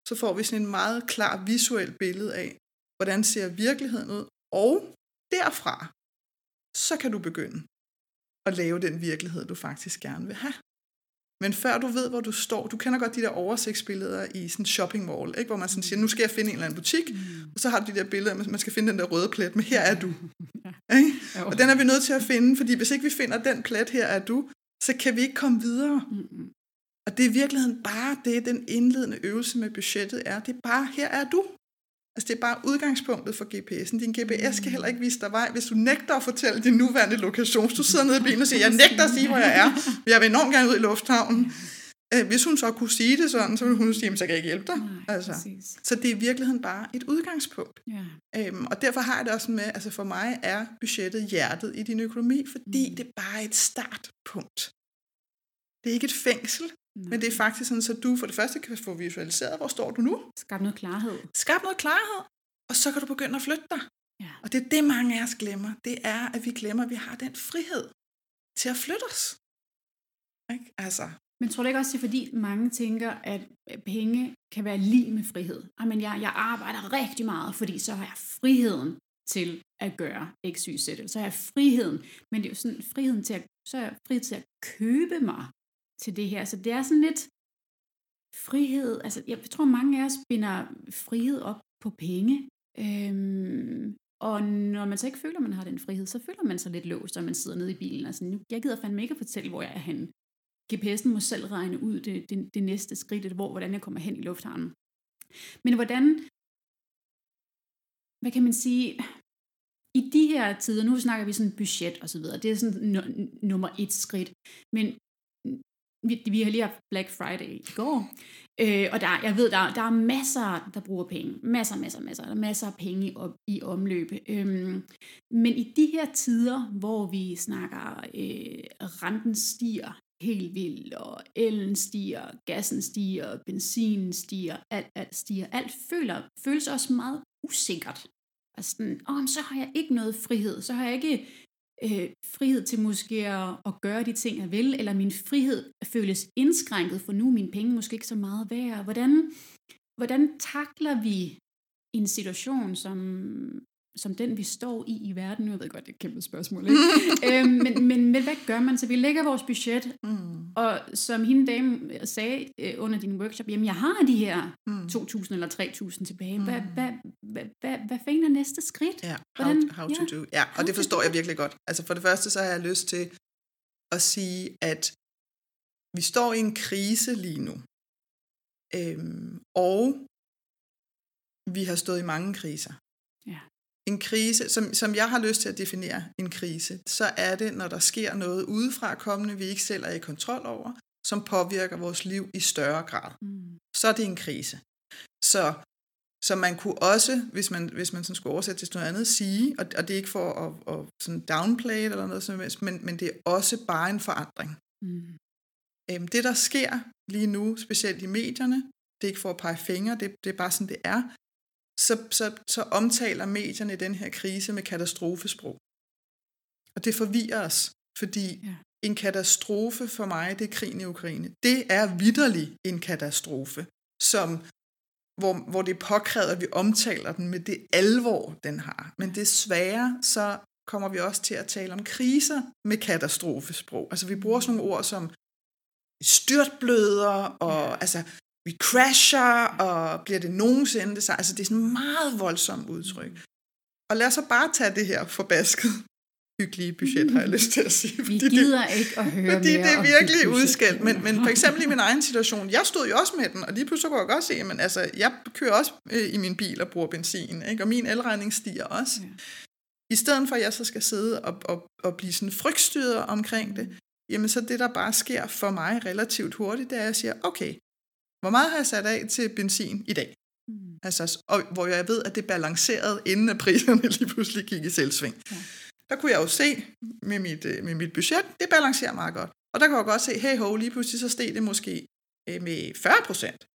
så får vi sådan en meget klar visuel billede af, hvordan ser virkeligheden ud, og derfra, så kan du begynde at lave den virkelighed, du faktisk gerne vil have. Men før du ved, hvor du står, du kender godt de der oversigtsbilleder i sådan en shopping mall, ikke? hvor man sådan siger, nu skal jeg finde en eller anden butik, mm. og så har du de der billeder, man skal finde den der røde plet, men her er du. Ja. Ikke? Og den er vi nødt til at finde, fordi hvis ikke vi finder den plet, her er du, så kan vi ikke komme videre. Mm. Og det er i virkeligheden bare det, den indledende øvelse med budgettet er. Det er bare, her er du. Altså det er bare udgangspunktet for GPS'en. Din GPS kan heller ikke vise dig vej, hvis du nægter at fortælle din nuværende lokation. Hvis du sidder nede i bilen og siger, jeg nægter at sige, hvor jeg er. Jeg vil enormt gerne ud i lufthavnen. Øh, hvis hun så kunne sige det sådan, så ville hun sige, så kan jeg ikke hjælpe dig. altså. Så det er i virkeligheden bare et udgangspunkt. Ja. Øhm, og derfor har jeg det også med, altså for mig er budgettet hjertet i din økonomi, fordi mm. det er bare et startpunkt. Det er ikke et fængsel, Nej. Men det er faktisk sådan, så du for det første kan få visualiseret, hvor står du nu. Skab noget klarhed. Skab noget klarhed, og så kan du begynde at flytte dig. Ja. Og det er det, mange af os glemmer. Det er, at vi glemmer, at vi har den frihed til at flytte os. Ikke? Altså. Men tror du ikke også, det er fordi mange tænker, at penge kan være lige med frihed? Jamen, jeg, jeg arbejder rigtig meget, fordi så har jeg friheden til at gøre x, y, z. Så har jeg friheden. Men det er jo sådan friheden til at, så er jeg frihed til at købe mig til det her. Så det er sådan lidt frihed. Altså, jeg tror, mange af os binder frihed op på penge. Øhm, og når man så ikke føler, man har den frihed, så føler man sig lidt låst, når man sidder nede i bilen. Altså, nu, jeg gider fandme ikke at fortælle, hvor jeg er henne. GPS'en må selv regne ud det, det, det næste skridt, hvor, hvordan jeg kommer hen i lufthavnen. Men hvordan, hvad kan man sige, i de her tider, nu snakker vi sådan budget og så videre, det er sådan n- nummer et skridt, men vi, vi har lige haft Black Friday i går, øh, og der, jeg ved, der, der er masser, der bruger penge. Masser, masser, masser. Der er masser af penge op, i omløb. Øhm, men i de her tider, hvor vi snakker, øh, renten stiger helt vildt, og elen stiger, gassen stiger, benzinen stiger, alt, alt stiger. Alt føler, føles også meget usikkert. Altså sådan, oh, så har jeg ikke noget frihed, så har jeg ikke øh, frihed til måske at, at gøre de ting, jeg vil, eller min frihed føles indskrænket, for nu er mine penge måske ikke så meget værd. Hvordan, hvordan takler vi en situation, som, som den, vi står i i verden. Nu jeg ved godt, det er et kæmpe spørgsmål. Ikke? øhm, men, men, men hvad gør man? Så vi lægger vores budget, mm. og som hende dame sagde øh, under din workshop, jamen jeg har de her mm. 2.000 eller 3.000 tilbage. Hvad, mm. hvad, hvad, hvad, hvad fanden er næste skridt? Ja, how, how to ja. do. Ja, og det forstår jeg virkelig godt. Altså for det første, så har jeg lyst til at sige, at vi står i en krise lige nu. Øhm, og vi har stået i mange kriser. En krise, som, som jeg har lyst til at definere en krise, så er det, når der sker noget udefra kommende, vi ikke selv er i kontrol over, som påvirker vores liv i større grad. Mm. Så er det en krise. Så, så man kunne også, hvis man, hvis man sådan skulle oversætte til noget andet, sige, og, og det er ikke for at, at sådan downplay eller noget som helst, men, men det er også bare en forandring. Mm. Øhm, det, der sker lige nu, specielt i medierne, det er ikke for at pege fingre, det, det er bare sådan, det er, så, så, så omtaler medierne den her krise med katastrofesprog. Og det forvirrer os, fordi ja. en katastrofe for mig, det er krigen i Ukraine. Det er vidderlig en katastrofe, som, hvor, hvor det er påkrævet, at vi omtaler den med det alvor, den har. Men desværre, så kommer vi også til at tale om kriser med katastrofesprog. Altså vi bruger sådan nogle ord som styrtbløder, og ja. altså vi crasher, og bliver det nogensinde det Altså, det er sådan et meget voldsomt udtryk. Og lad os så bare tage det her forbasket hyggelige budget, har jeg lyst til at sige. Fordi vi gider det, ikke at høre Fordi mere det er virkelig udskældt. Men, men for eksempel i min egen situation, jeg stod jo også med den, og lige pludselig kunne jeg godt se, at altså, jeg kører også øh, i min bil og bruger benzin, ikke? og min elregning stiger også. Ja. I stedet for, at jeg så skal sidde og, og, og blive sådan frygtstyret omkring det, jamen så det, der bare sker for mig relativt hurtigt, det er, at jeg siger, okay, hvor meget har jeg sat af til benzin i dag? Mm. Altså, og hvor jeg ved, at det balancerede, inden at priserne lige pludselig gik i selvsving. Ja. Der kunne jeg jo se med mit, øh, med mit budget, det balancerer meget godt. Og der kan jeg godt se, hey ho, lige pludselig så steg det måske øh, med 40 procent.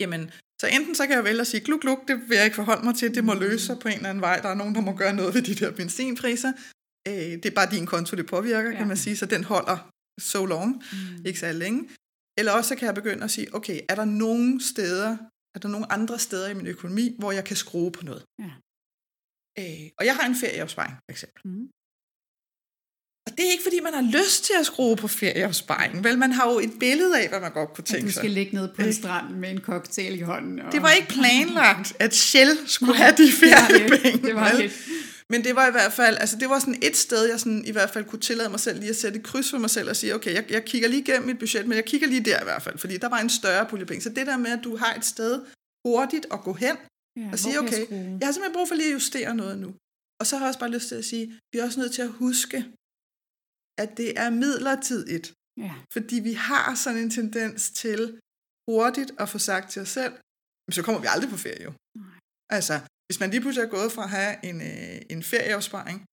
Jamen, så enten så kan jeg vælge at sige, gluk, gluk, det vil jeg ikke forholde mig til, det må mm. løse sig på en eller anden vej, der er nogen, der må gøre noget ved de der benzinpriser. Øh, det er bare din konto, det påvirker, ja. kan man sige, så den holder so long, mm. ikke så længe. Eller også kan jeg begynde at sige, okay, er der nogle steder, er der nogle andre steder i min økonomi, hvor jeg kan skrue på noget? Ja. Øh, og jeg har en ferieopsparing, for eksempel. Mm. Og det er ikke, fordi man har lyst til at skrue på ferieopsparingen. Vel, man har jo et billede af, hvad man godt kunne tænke sig. du skal ligge ned på en strand med en cocktail i hånden. Og... Det var ikke planlagt, at Shell skulle have de feriepenge. Det var det. Men det var i hvert fald, altså det var sådan et sted, jeg sådan i hvert fald kunne tillade mig selv lige at sætte et kryds for mig selv og sige, okay, jeg, jeg kigger lige igennem mit budget, men jeg kigger lige der i hvert fald, fordi der var en større pulje penge. Så det der med, at du har et sted hurtigt at gå hen ja, og sige, okay, jeg, jeg har simpelthen brug for lige at justere noget nu. Og så har jeg også bare lyst til at sige, vi er også nødt til at huske, at det er midlertidigt. Ja. Fordi vi har sådan en tendens til hurtigt at få sagt til os selv, så kommer vi aldrig på ferie jo. Nej. Altså, hvis man lige pludselig er gået fra at have en, øh, en ferieopsparing,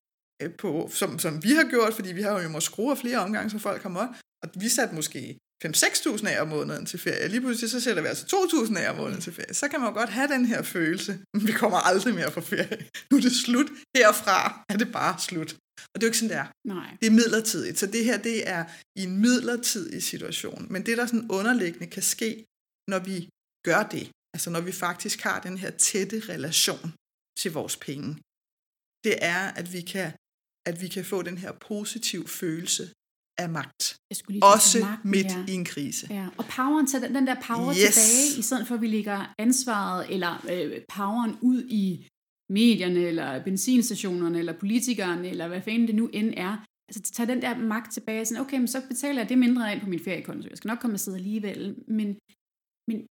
øh, på, som, som vi har gjort, fordi vi har jo måttet skrue flere omgange, så folk kommer op, og vi satte måske 5-6.000 af om måneden til ferie. Lige pludselig så sætter vi altså 2.000 af om måneden til ferie. Så kan man jo godt have den her følelse, vi kommer aldrig mere på ferie. Nu er det slut. Herfra er det bare slut. Og det er jo ikke sådan, det er. Nej. Det er midlertidigt. Så det her, det er i en midlertidig situation. Men det, der sådan underliggende kan ske, når vi gør det, Altså når vi faktisk har den her tætte relation til vores penge, det er, at vi kan, at vi kan få den her positive følelse af magt. Jeg skulle lige Også magten, midt ja. i en krise. Ja. Og poweren, så den, den der power yes. tilbage, i stedet for at vi lægger ansvaret eller øh, poweren ud i medierne, eller benzinstationerne, eller politikerne, eller hvad fanden det nu end er. Altså tage den der magt tilbage, sådan, okay, men så betaler jeg det mindre ind på min feriekonto. Jeg skal nok komme afsted alligevel. Men, men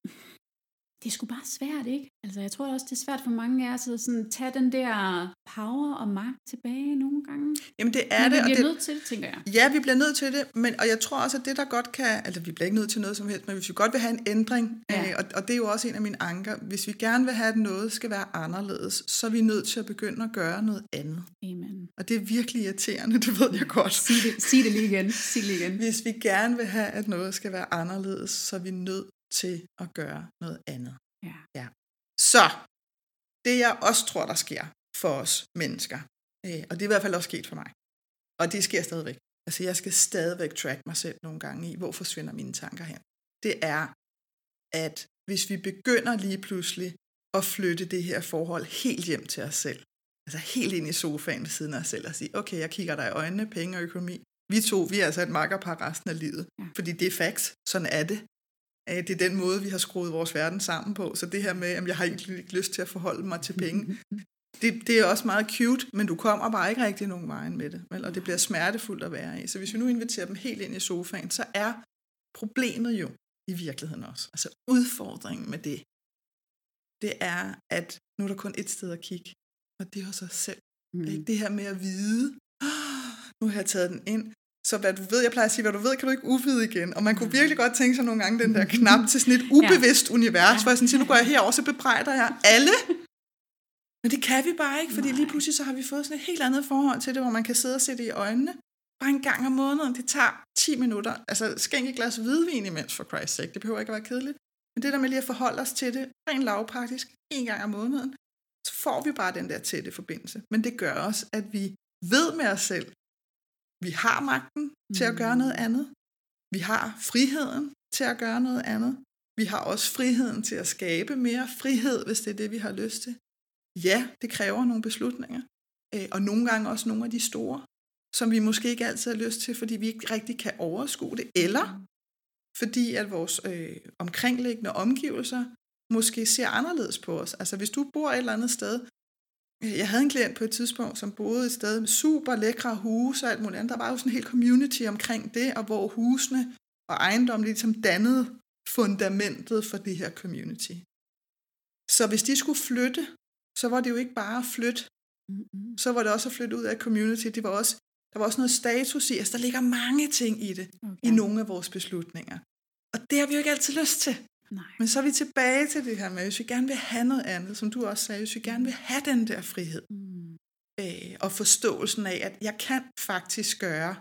det er sgu bare svært, ikke? Altså, jeg tror også, det er svært for mange af os at sådan, tage den der power og magt tilbage nogle gange. Jamen, det er Men det. vi bliver det, nødt til det, tænker jeg. Ja, vi bliver nødt til det, men, og jeg tror også, at det, der godt kan, altså vi bliver ikke nødt til noget som helst, men hvis vi godt vil have en ændring, Ja. øh, og, og det er jo også en af mine anker, hvis vi gerne vil have, at noget skal være anderledes, så er vi nødt til at begynde at gøre noget andet. Amen. Og det er virkelig irriterende, det ved jeg godt. Sig det, sig det lige igen. Sig det lige igen. Hvis vi gerne vil have, at noget skal være anderledes, så er vi nødt til at gøre noget andet. Ja. ja. Så, det jeg også tror, der sker for os mennesker, øh, og det er i hvert fald også sket for mig, og det sker stadigvæk. Altså, jeg skal stadigvæk track mig selv nogle gange i, hvor forsvinder mine tanker hen. Det er, at hvis vi begynder lige pludselig at flytte det her forhold helt hjem til os selv, altså helt ind i sofaen ved siden af os selv og sige, okay, jeg kigger dig i øjnene, penge og økonomi. Vi to, vi er altså et makkerpar resten af livet. Ja. Fordi det er facts. Sådan er det. Det er den måde, vi har skruet vores verden sammen på. Så det her med, at jeg har egentlig ikke lyst til at forholde mig til penge, det, det er også meget cute, men du kommer bare ikke rigtig nogen vejen med det. Vel? Og det bliver smertefuldt at være i. Så hvis vi nu inviterer dem helt ind i sofaen, så er problemet jo i virkeligheden også. Altså udfordringen med det, det er, at nu er der kun et sted at kigge, og det er hos os selv. Mm. Ikke? Det her med at vide, "Ah, nu har jeg taget den ind, så hvad du ved, jeg plejer at sige, hvad du ved, kan du ikke uvide igen. Og man kunne virkelig godt tænke sig nogle gange den der knap til sådan et ubevidst ja. univers, Ja. hvor jeg sådan siger, nu går jeg herover, så bebrejder jeg alle. Men det kan vi bare ikke, fordi Nej. lige pludselig så har vi fået sådan et helt andet forhold til det, hvor man kan sidde og se det i øjnene. Bare en gang om måneden, det tager 10 minutter. Altså skænk et glas hvidvin imens, for Christ's sake. Det behøver ikke at være kedeligt. Men det der med lige at forholde os til det, rent lavpraktisk, en gang om måneden, så får vi bare den der tætte forbindelse. Men det gør også, at vi ved med os selv, vi har magten til at gøre noget andet. Vi har friheden til at gøre noget andet. Vi har også friheden til at skabe mere frihed, hvis det er det, vi har lyst til. Ja, det kræver nogle beslutninger. Øh, Og nogle gange også nogle af de store, som vi måske ikke altid har lyst til, fordi vi ikke rigtig kan overskue det. Eller fordi at vores øh, omkringliggende omgivelser måske ser anderledes på os. Altså hvis du bor et eller andet sted, jeg havde en klient på et tidspunkt, som boede et sted med super lækre huse og alt muligt andet. Der var jo sådan en hel community omkring det, og hvor husene og ejendommen ligesom dannede fundamentet for det her community. Så hvis de skulle flytte, så var det jo ikke bare at flytte, Mm-hmm. så var det også at flytte ud af community. Det var også, der var også noget status i, altså der ligger mange ting i det, Okay. i nogle af vores beslutninger. Og det har vi jo ikke altid lyst til. Nej. Men så er vi tilbage til det her med, hvis vi gerne vil have noget andet, som du også sagde, hvis vi gerne vil have den der frihed, Mm. øh, og forståelsen af, at jeg kan faktisk gøre,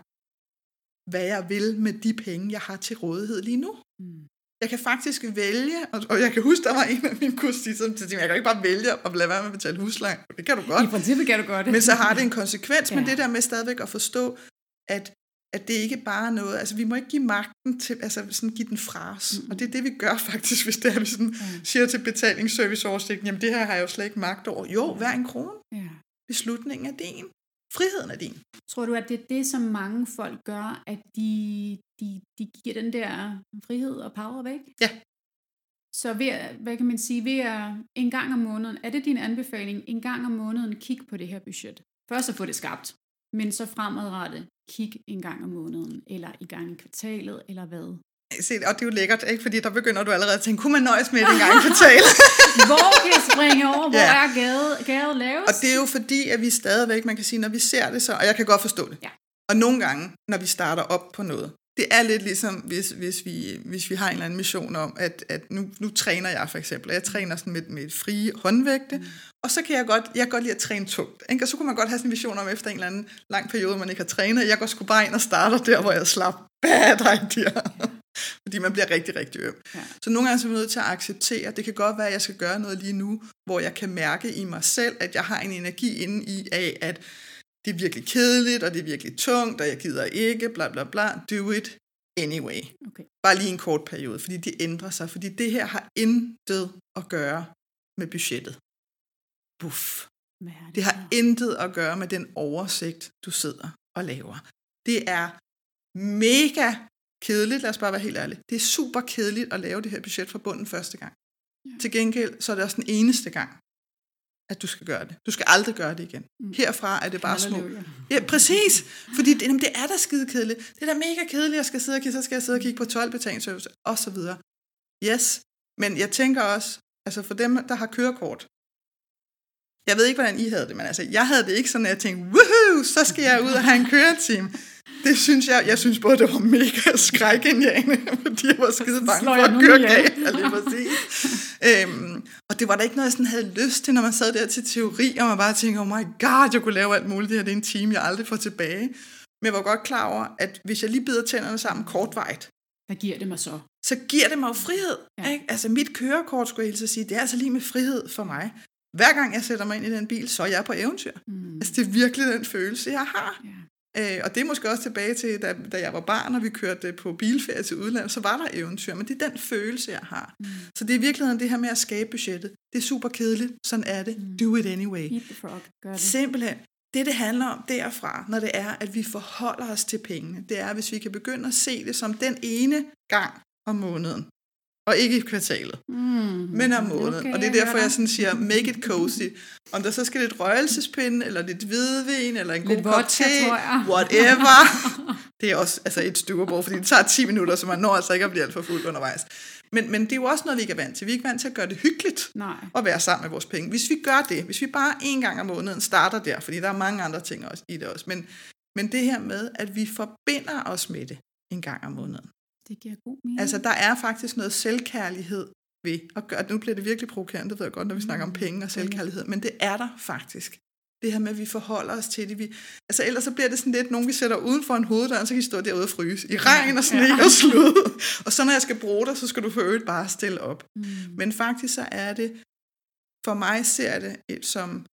hvad jeg vil med de penge, jeg har til rådighed lige nu. Mm. Jeg kan faktisk vælge, og, og jeg kan huske, der var en af mine kusiner, som sagde, jeg kan ikke bare vælge at lade være med at betale husleje. Det kan du godt. I princippet kan du godt. Men så har det en konsekvens, ja. men det der med stadigvæk at forstå, at, at det ikke bare er noget, altså vi må ikke give magten til, altså sådan give den fra os. Mm. Og det er det, vi gør faktisk, hvis det er, vi sådan Ja. siger til betalingsserviceoversigten, jamen det her har jeg jo slet ikke magt over. Jo, hver en krone. Ja. Beslutningen er din. Friheden er din. Tror du, at det er det, som mange folk gør, at de, de, de giver den der frihed og power væk? Ja. Så ved, at- hvad kan man sige, ved at en gang om måneden, er det din anbefaling, en gang om måneden kig på det her budget? Først at få det skabt, men så fremadrettet kig en gang om måneden, eller i gang i kvartalet, eller hvad? Se, og det er jo lækkert, ikke? fordi der begynder du allerede at tænke, kunne man nøjes med det en gang i kvartalet? Hvor kan jeg springe over? Hvor Ja. er gade, gade lavest? Og det er jo fordi, at vi stadigvæk, man kan sige, når vi ser det så, og jeg kan godt forstå det. Ja. Og nogle gange, når vi starter op på noget, det er lidt ligesom, hvis, hvis, vi, hvis vi har en eller anden mission om, at, at nu, nu træner jeg for eksempel, jeg træner sådan med, med frie håndvægte, mm. Og så kan jeg godt, jeg kan godt lide at træne tungt. Ikke? Og så kunne man godt have sådan en vision om, efter en eller anden lang periode, man ikke har trænet, jeg går sgu bare ind og starter der, hvor jeg slap bad idea. Fordi man bliver rigtig, rigtig øm. Ja. Så nogle gange så er vi nødt til at acceptere, det kan godt være, at jeg skal gøre noget lige nu, hvor jeg kan mærke i mig selv, at jeg har en energi inde i af, at det er virkelig kedeligt, og det er virkelig tungt, og jeg gider ikke, bla bla bla, do it anyway. Okay. Bare lige en kort periode, fordi det ændrer sig, fordi det her har intet at gøre med budgettet. Buff. Det? Har intet at gøre med den oversigt, du sidder og laver. Det er mega kedeligt, lad os bare være helt ærlige. Det er super kedeligt at lave det her budget fra bunden første gang. Ja. Til gengæld, så er det også den eneste gang, at du skal gøre det. Du skal aldrig gøre det igen. Mm. Herfra er det bare små. Ja, præcis. Fordi det, jamen, det er da skide kedeligt. Det er da mega kedeligt, jeg skal sidde og så skal jeg sidde og kigge på 12 betalingsservice, og så videre. Yes, men jeg tænker også, Altså for dem, der har kørekort. Jeg ved ikke, hvordan I havde det, men altså, jeg havde det ikke sådan, at jeg tænkte, woohoo, så skal jeg ud og have en køreteam. Det synes jeg, jeg synes både, det var mega skrækindjagende, fordi jeg var skide bange for at køre galt. Ja, lige præcis. øhm, og det var da ikke noget, jeg sådan havde lyst til, når man sad der til teori, og man bare tænkte, oh my god, jeg kunne lave alt muligt, det her det er en time, jeg aldrig får tilbage. Men jeg var godt klar over, at hvis jeg lige bider tænderne sammen kortvejt, hvad giver det mig så? Så giver det mig jo frihed. Ja. Ikke? Altså mit kørekort, skulle jeg helt sige, det er altså lige med frihed for mig. Hver gang jeg sætter mig ind i den bil, så er jeg på eventyr. Mm. Altså det er virkelig den følelse, jeg har. Ja. Øh, og det er måske også tilbage til, da, da jeg var barn, og vi kørte på bilferie til udlandet, så var der eventyr, men det er den følelse, jeg har. Mm. Så det er i virkeligheden det her med at skabe budgettet. Det er super kedeligt, sådan er det. Mm. Do it anyway. Gør det. Simpelthen. Det, det handler om derfra, når det er, at vi forholder os til pengene, det er, hvis vi kan begynde at se det som den ene gang om måneden. Og ikke i kvartalet, mm, men om måneden. Okay, og det er derfor, jeg sådan siger, make it cozy. Om der så skal lidt røgelsespinde, eller lidt hvidvin, eller en lidt god kop te, whatever. det er også altså et stykke fordi det tager 10 minutter, så man når altså ikke at blive alt for fuld undervejs. Men, men det er jo også noget, vi ikke er vant til. Vi er ikke vant til at gøre det hyggeligt Nej. at være sammen med vores penge. Hvis vi gør det, hvis vi bare en gang om måneden starter der, fordi der er mange andre ting også i det også, men, men det her med, at vi forbinder os med det en gang om måneden. Det giver god mening. Altså, der er faktisk noget selvkærlighed ved at gøre, nu bliver det virkelig provokerende, det ved jeg godt, når vi snakker om mm. penge og selvkærlighed, men det er der faktisk. Det her med, at vi forholder os til det. Vi, altså ellers så bliver det sådan lidt, nogen vi sætter uden for en hoveddør, så kan I stå derude og fryse. I regn og sne ja. og slud. Og så når jeg skal bruge dig, så skal du for øvrigt bare stille op. Mm. Men faktisk så er det, for mig ser det som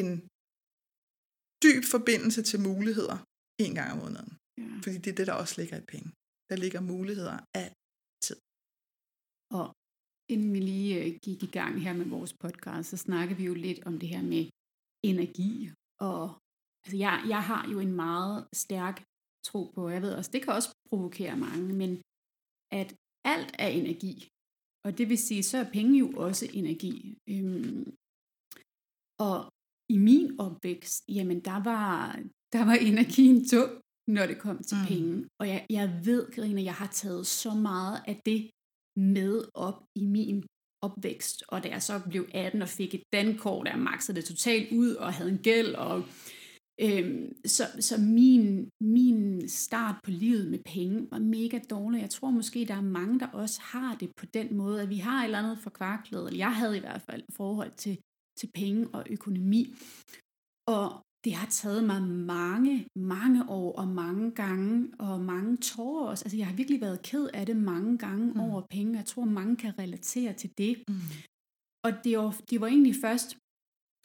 en dyb forbindelse til muligheder en gang om måneden. Ja. Fordi det er det, der også ligger i penge. Der ligger muligheder altid. Og inden vi lige øh, gik i gang her med vores podcast, så snakkede vi jo lidt om det her med energi. Og altså jeg, jeg har jo en meget stærk tro på, jeg ved også, det kan også provokere mange, men at alt er energi. Og det vil sige, så er penge jo også energi. Øhm, og i min opvækst, jamen der var, der var energien tung når det kom til mm. penge. Og jeg, jeg ved, Karina, jeg har taget så meget af det med op i min opvækst. Og da jeg så blev 18 og fik et dankort, der maxede det totalt ud og havde en gæld. Og, øhm, så så min, min start på livet med penge var mega dårlig. Jeg tror måske, der er mange, der også har det på den måde, at vi har et eller andet forkvarklet, eller jeg havde i hvert fald forhold til, til penge og økonomi. Og det har taget mig mange, mange år og mange gange, og mange tårer også. Altså, jeg har virkelig været ked af det mange gange mm. over penge. Jeg tror, mange kan relatere til det. Mm. Og det var, det var egentlig først,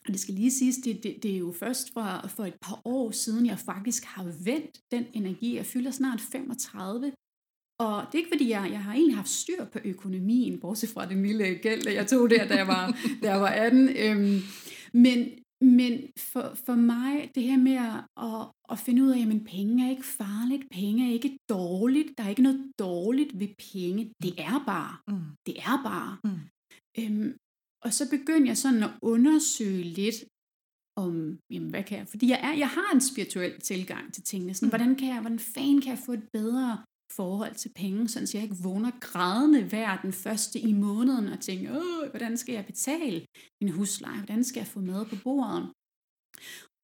og det skal lige siges, det, det, det er jo først for, for et par år siden, jeg faktisk har vendt den energi. Jeg fylder snart 35, og det er ikke fordi, jeg, jeg har egentlig haft styr på økonomien, bortset fra den lille gæld, jeg tog der, da jeg var, da jeg var 18. Øhm, men, men for, for mig, det her med at, at, at finde ud af, at penge er ikke farligt, penge er ikke dårligt, der er ikke noget dårligt ved penge, det er bare, mm. det er bare. Mm. Øhm, og så begyndte jeg sådan at undersøge lidt om, jamen hvad kan jeg, fordi jeg, er, jeg har en spirituel tilgang til tingene, sådan, mm. hvordan kan jeg, hvordan fanden kan jeg få et bedre forhold til penge, sådan så jeg ikke vågner grædende hver den første i måneden og tænker, Åh, hvordan skal jeg betale min husleje, hvordan skal jeg få mad på bordet?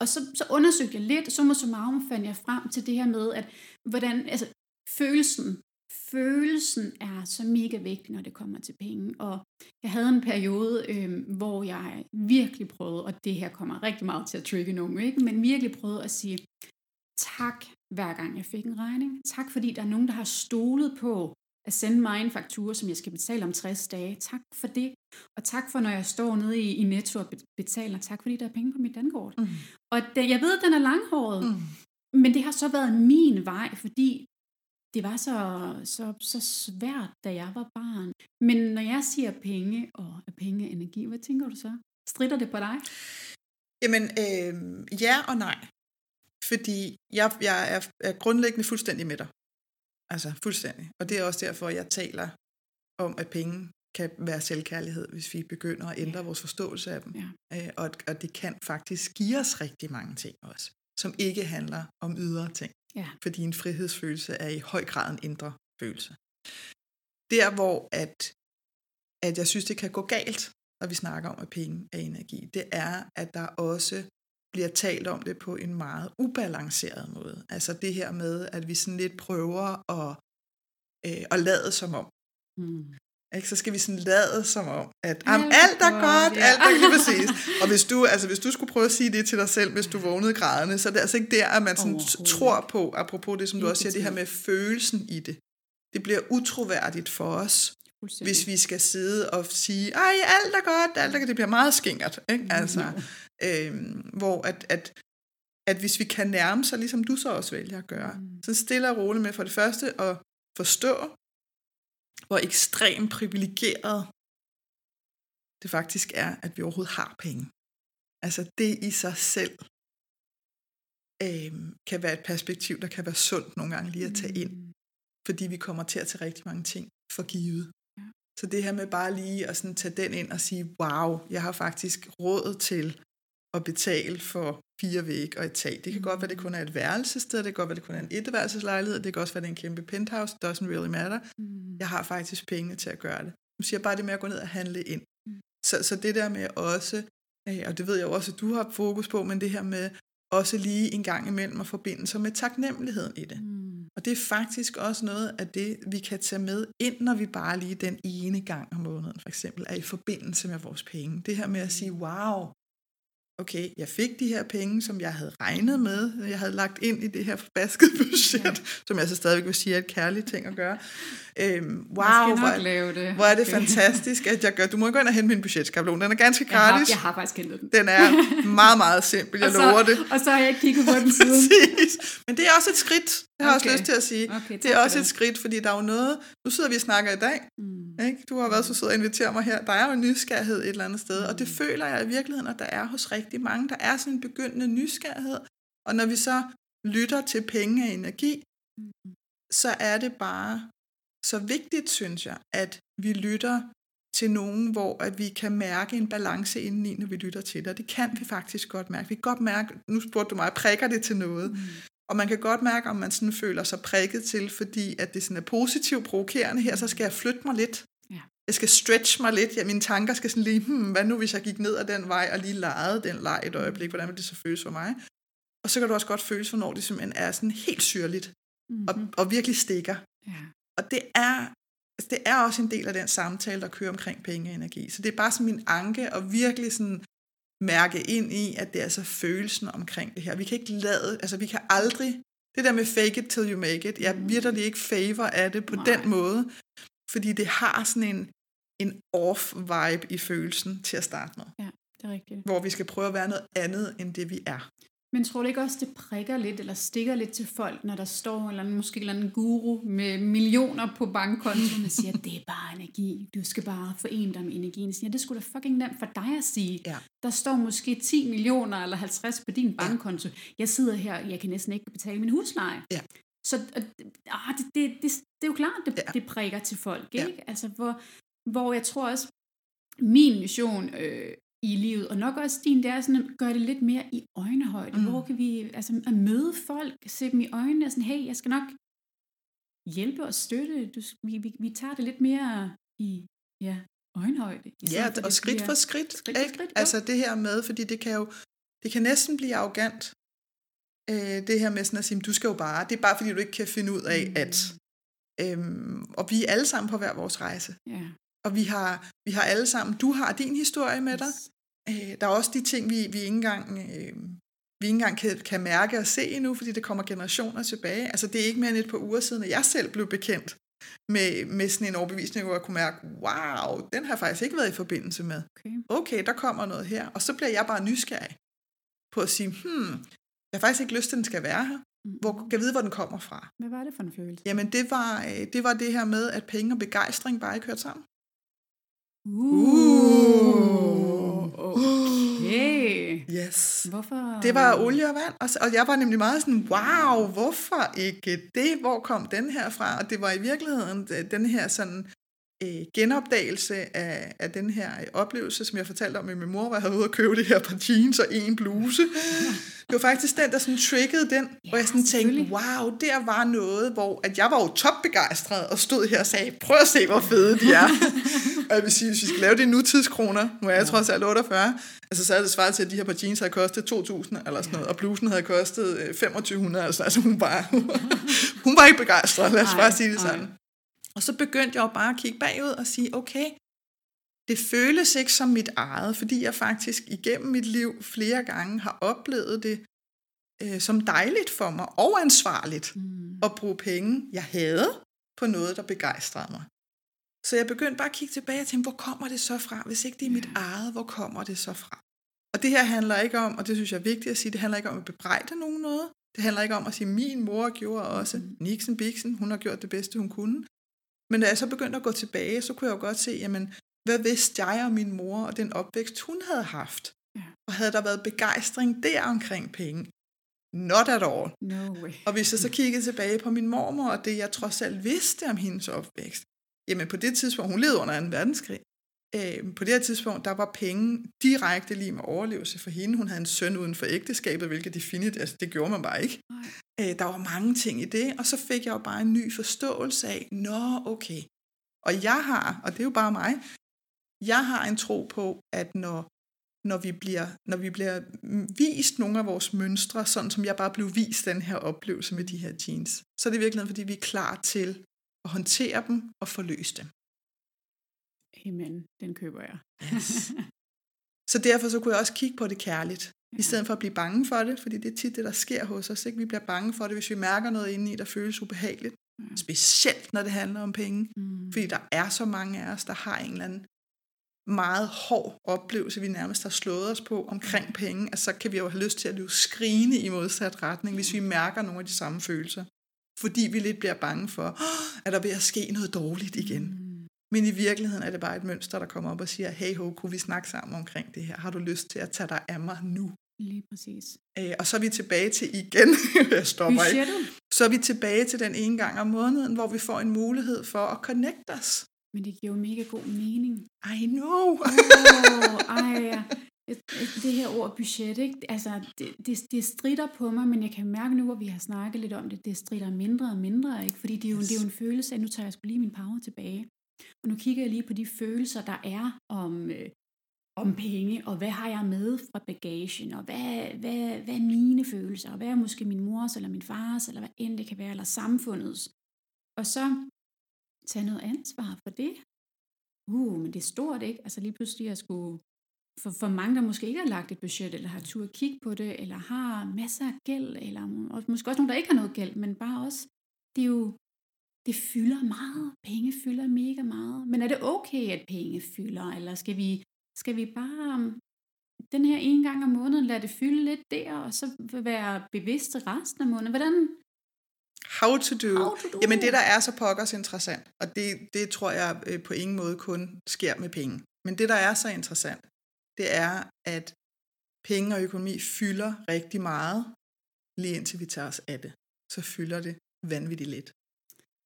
Og så, så undersøgte jeg lidt, så så meget fandt jeg frem til det her med, at hvordan, altså følelsen, følelsen er så mega vigtig, når det kommer til penge. Og jeg havde en periode, øh, hvor jeg virkelig prøvede, og det her kommer rigtig meget til at trigge nogen, ikke? men virkelig prøvede at sige, tak hver gang jeg fik en regning. Tak fordi der er nogen, der har stolet på at sende mig en faktura, som jeg skal betale om 60 dage. Tak for det. Og tak for, når jeg står nede i, i Netto og betaler. Tak fordi der er penge på mit dankort. Mm. Og det, jeg ved, at den er langhåret. Mm. Men det har så været min vej, fordi det var så, så, så svært, da jeg var barn. Men når jeg siger penge og penge energi, hvad tænker du så? Strider det på dig? Jamen, øh, ja og nej. Fordi jeg, jeg er, er grundlæggende fuldstændig med dig. Altså fuldstændig. Og det er også derfor, jeg taler om, at penge kan være selvkærlighed, hvis vi begynder at ændre ja. vores forståelse af dem. Ja. Øh, og, og det kan faktisk give os rigtig mange ting også, som ikke handler om ydre ting. Ja. Fordi en frihedsfølelse er i høj grad en indre følelse. Der hvor at, at jeg synes, det kan gå galt, når vi snakker om, at penge er energi, det er, at der også bliver talt om det på en meget ubalanceret måde. Altså det her med, at vi sådan lidt prøver at, øh, at lade som om. Mm. Ikke? Så skal vi sådan lade som om, at alt, alt er godt, ja. alt er lige præcis. Og hvis du, altså, hvis du skulle prøve at sige det til dig selv, hvis du vågnede grædende, så er det altså ikke der, at man sådan tror på, apropos det, som du også siger, det her med følelsen i det. Det bliver utroværdigt for os, hvis vi skal sidde og sige, ej, alt er godt, alt er godt. Det bliver meget skingert. Ikke? Mm, altså, øhm, hvor at, at, at hvis vi kan nærme sig, ligesom du så også vælger at gøre, mm. så stille og roligt med for det første at forstå, hvor ekstremt privilegeret det faktisk er, at vi overhovedet har penge. Altså det i sig selv øh, kan være et perspektiv, der kan være sundt nogle gange lige at tage ind. Mm. Fordi vi kommer til at tage rigtig mange ting for givet. Ja. Så det her med bare lige at sådan tage den ind og sige, wow, jeg har faktisk råd til at betale for fire væg og et tag. Det kan godt være, det kun er et værelsested, det kan godt være, det kun er en etværelseslejlighed, det kan også være, det er en kæmpe penthouse, doesn't really matter. Mm. Jeg har faktisk penge til at gøre det. Nu siger bare det med at gå ned og handle ind. Mm. Så, så det der med også, øh, og det ved jeg også, at du har fokus på, men det her med også lige en gang imellem at forbinde sig med taknemmeligheden i det. Mm. Og det er faktisk også noget af det, vi kan tage med ind, når vi bare lige den ene gang om måneden for eksempel er i forbindelse med vores penge. Det her med at sige, wow, okay, jeg fik de her penge, som jeg havde regnet med, jeg havde lagt ind i det her forbaskede budget, ja. som jeg så stadigvæk vil sige er et kærligt ting at gøre. Øhm, wow, hvor, lave det. hvor er det fantastisk, at jeg gør. Du må gå ind og hente min budgetskabelon. Den er ganske gratis. Jeg har, jeg har faktisk hentet den. Den er meget, meget simpel, jeg så, lover det. Og så har jeg ikke kigget på den siden. Præcis. Men det er også et skridt, jeg har okay. også lyst til at sige. Okay, det er også et skridt, fordi der er jo noget, nu sidder vi og snakker i dag, mm. ikke? du har været så sød at invitere mig her, der er jo en nysgerrighed et eller andet sted, mm. og det mm. føler jeg i virkeligheden, at der er hos rigtig mange, der er sådan en begyndende nysgerrighed, og når vi så lytter til penge og energi, mm. så er det bare så vigtigt, synes jeg, at vi lytter til nogen, hvor at vi kan mærke en balance indeni, når vi lytter til det. Og det kan vi faktisk godt mærke. Vi kan godt mærke, nu spurgte du mig, prikker det til noget? Mm. Og man kan godt mærke, om man sådan føler sig prikket til, fordi at det sådan er positivt provokerende her, så skal jeg flytte mig lidt. Ja. Jeg skal stretch mig lidt. Ja, mine tanker skal sådan lige, hmm, hvad nu hvis jeg gik ned ad den vej og lige legede den leg et øjeblik? Hvordan vil det så føles for mig? Og så kan du også godt føles, hvornår det simpelthen er sådan helt syrligt mm-hmm. og, og virkelig stikker. Ja. Og det er, altså det er også en del af den samtale, der kører omkring penge og energi. Så det er bare sådan min anke og virkelig sådan mærke ind i, at det er altså følelsen omkring det her. Vi kan ikke lade, altså vi kan aldrig, det der med fake it till you make it, jeg virkelig ikke favor af det på Nej. den måde, fordi det har sådan en, en off-vibe i følelsen til at starte med. Ja, det er rigtigt. Hvor vi skal prøve at være noget andet, end det vi er. Men tror du ikke også, det prikker lidt, eller stikker lidt til folk, når der står en eller anden, måske en eller anden guru med millioner på bankkontoen og siger, det er bare energi, du skal bare forene dig med energien. Siger, det skulle da fucking nemt for dig at sige. Ja. Der står måske 10 millioner eller 50 på din bankkonto. Jeg sidder her, jeg kan næsten ikke betale min husleje. Ja. Så øh, det, det, det, det er jo klart, det, ja. det prikker til folk. Ikke? Ja. Altså, hvor, hvor jeg tror også, min mission øh, i livet, og nok også din, det er sådan at gøre det lidt mere i øjnehøjde. Mm. Hvor kan vi, altså at møde folk, se dem i øjnene, og sådan, hey, jeg skal nok hjælpe og støtte, du, vi, vi, vi tager det lidt mere i, ja, øjenhøjde. Ja, og skridt for skridt. skridt, for skridt altså det her med, fordi det kan jo, det kan næsten blive arrogant, øh, det her med sådan at sige, du skal jo bare, det er bare fordi du ikke kan finde ud af, mm. at, øhm, og vi er alle sammen på hver vores rejse. Ja. Og vi har, vi har alle sammen, du har din historie med dig, Øh, der er også de ting, vi, vi ikke engang, øh, vi ikke engang kan, kan mærke og se endnu, fordi det kommer generationer tilbage. Altså det er ikke mere end et par uger siden, at jeg selv blev bekendt med, med sådan en overbevisning, hvor jeg kunne mærke, wow, den har jeg faktisk ikke været i forbindelse med. Okay. okay, der kommer noget her. Og så bliver jeg bare nysgerrig på at sige, hmm, jeg har faktisk ikke lyst til, at den skal være her. Hvor, kan jeg vide, hvor den kommer fra? Hvad var det for en følelse? Jamen, det var, øh, det var det her med, at penge og begejstring bare ikke hørte sammen. Uh. Okay. Yes. Hvorfor? Det var olie og vand, og, og jeg var nemlig meget sådan, wow, hvorfor ikke det? Hvor kom den her fra? Og det var i virkeligheden den her sådan øh, genopdagelse af, af den her øh, oplevelse, som jeg fortalte om med min mor, hvor jeg havde ude og købe det her par jeans og en bluse. Det var faktisk den, der sådan triggede den, ja, hvor jeg sådan tænkte, wow, der var noget, hvor at jeg var jo topbegejstret og stod her og sagde, prøv at se, hvor fede de er. og jeg vil sige, hvis vi skal lave det i nutidskroner, nu er jeg ja. trods alt 48, altså så havde det svaret til, at de her par jeans havde kostet 2.000 eller sådan noget, og blusen havde kostet 2.500, altså, altså hun, bare, hun var ikke begejstret, lad os bare sige det sådan. Og så begyndte jeg jo bare at kigge bagud og sige, okay, det føles ikke som mit eget, fordi jeg faktisk igennem mit liv flere gange har oplevet det øh, som dejligt for mig og ansvarligt mm. at bruge penge, jeg havde på noget, der begejstrede mig. Så jeg begyndte bare at kigge tilbage og tænke, hvor kommer det så fra? Hvis ikke det er mit eget, hvor kommer det så fra? Og det her handler ikke om, og det synes jeg er vigtigt at sige, det handler ikke om at bebrejde nogen noget. Det handler ikke om at sige, min mor gjorde også. Mm. Nixon Bixen, hun har gjort det bedste, hun kunne. Men da jeg så begyndte at gå tilbage, så kunne jeg jo godt se, jamen, hvad vidste jeg og min mor og den opvækst, hun havde haft? Ja. Og havde der været begejstring der omkring penge? Not at all. No way. Og hvis jeg så kiggede tilbage på min mormor og det, jeg trods alt vidste om hendes opvækst, jamen på det tidspunkt, hun levede under 2. verdenskrig, øh, på det her tidspunkt, der var penge direkte lige med overlevelse for hende. Hun havde en søn uden for ægteskabet, hvilket definitivt, altså det gjorde man bare ikke. Øh, der var mange ting i det, og så fik jeg jo bare en ny forståelse af, nå okay. Og jeg har, og det er jo bare mig, jeg har en tro på, at når, når, vi bliver, når vi bliver vist nogle af vores mønstre, sådan som jeg bare blev vist den her oplevelse med de her jeans, så er det virkelig fordi vi er klar til at håndtere dem og forløse dem. Amen, den køber jeg. Yes. Så derfor så kunne jeg også kigge på det kærligt, ja. i stedet for at blive bange for det, fordi det er tit det, der sker hos os. Ikke? Vi bliver bange for det, hvis vi mærker noget inde i, der føles ubehageligt. Ja. Specielt når det handler om penge. Mm. Fordi der er så mange af os, der har en eller anden meget hård oplevelse, vi nærmest har slået os på omkring penge, at så kan vi jo have lyst til at løbe skrigende i modsat retning, hvis vi mærker nogle af de samme følelser. Fordi vi lidt bliver bange for, at der vil ske noget dårligt igen. Men i virkeligheden er det bare et mønster, der kommer op og siger, hey ho, kunne vi snakke sammen omkring det her? Har du lyst til at tage dig af mig nu? Lige præcis. Æ, og så er vi tilbage til igen, jeg stopper ikke. Så er vi tilbage til den ene gang om måneden, hvor vi får en mulighed for at connecte os men det giver jo mega god mening. I know! oh, ej, det her ord budget, ikke? Altså, det, det, det strider på mig, men jeg kan mærke nu, hvor vi har snakket lidt om det, det strider mindre og mindre, ikke? Fordi det er jo, yes. det er jo en følelse af, nu tager jeg sgu lige min power tilbage. Og nu kigger jeg lige på de følelser, der er om, øh, om penge, og hvad har jeg med fra bagagen, og hvad, hvad, hvad er mine følelser, og hvad er måske min mors, eller min fars, eller hvad end det kan være, eller samfundets. Og så tage noget ansvar for det. Uh, men det er stort, ikke? Altså lige pludselig at skulle... For, for mange, der måske ikke har lagt et budget, eller har tur at kigge på det, eller har masser af gæld, eller og måske også nogen, der ikke har noget gæld, men bare også, det er jo, det fylder meget. Penge fylder mega meget. Men er det okay, at penge fylder, eller skal vi, skal vi bare um, den her en gang om måneden lade det fylde lidt der, og så være bevidste resten af måneden? Hvordan, How to do. How to do. Jamen det, der er så pokkers interessant, og det, det tror jeg øh, på ingen måde kun sker med penge. Men det, der er så interessant, det er, at penge og økonomi fylder rigtig meget, lige indtil vi tager os af det. Så fylder det vanvittigt lidt.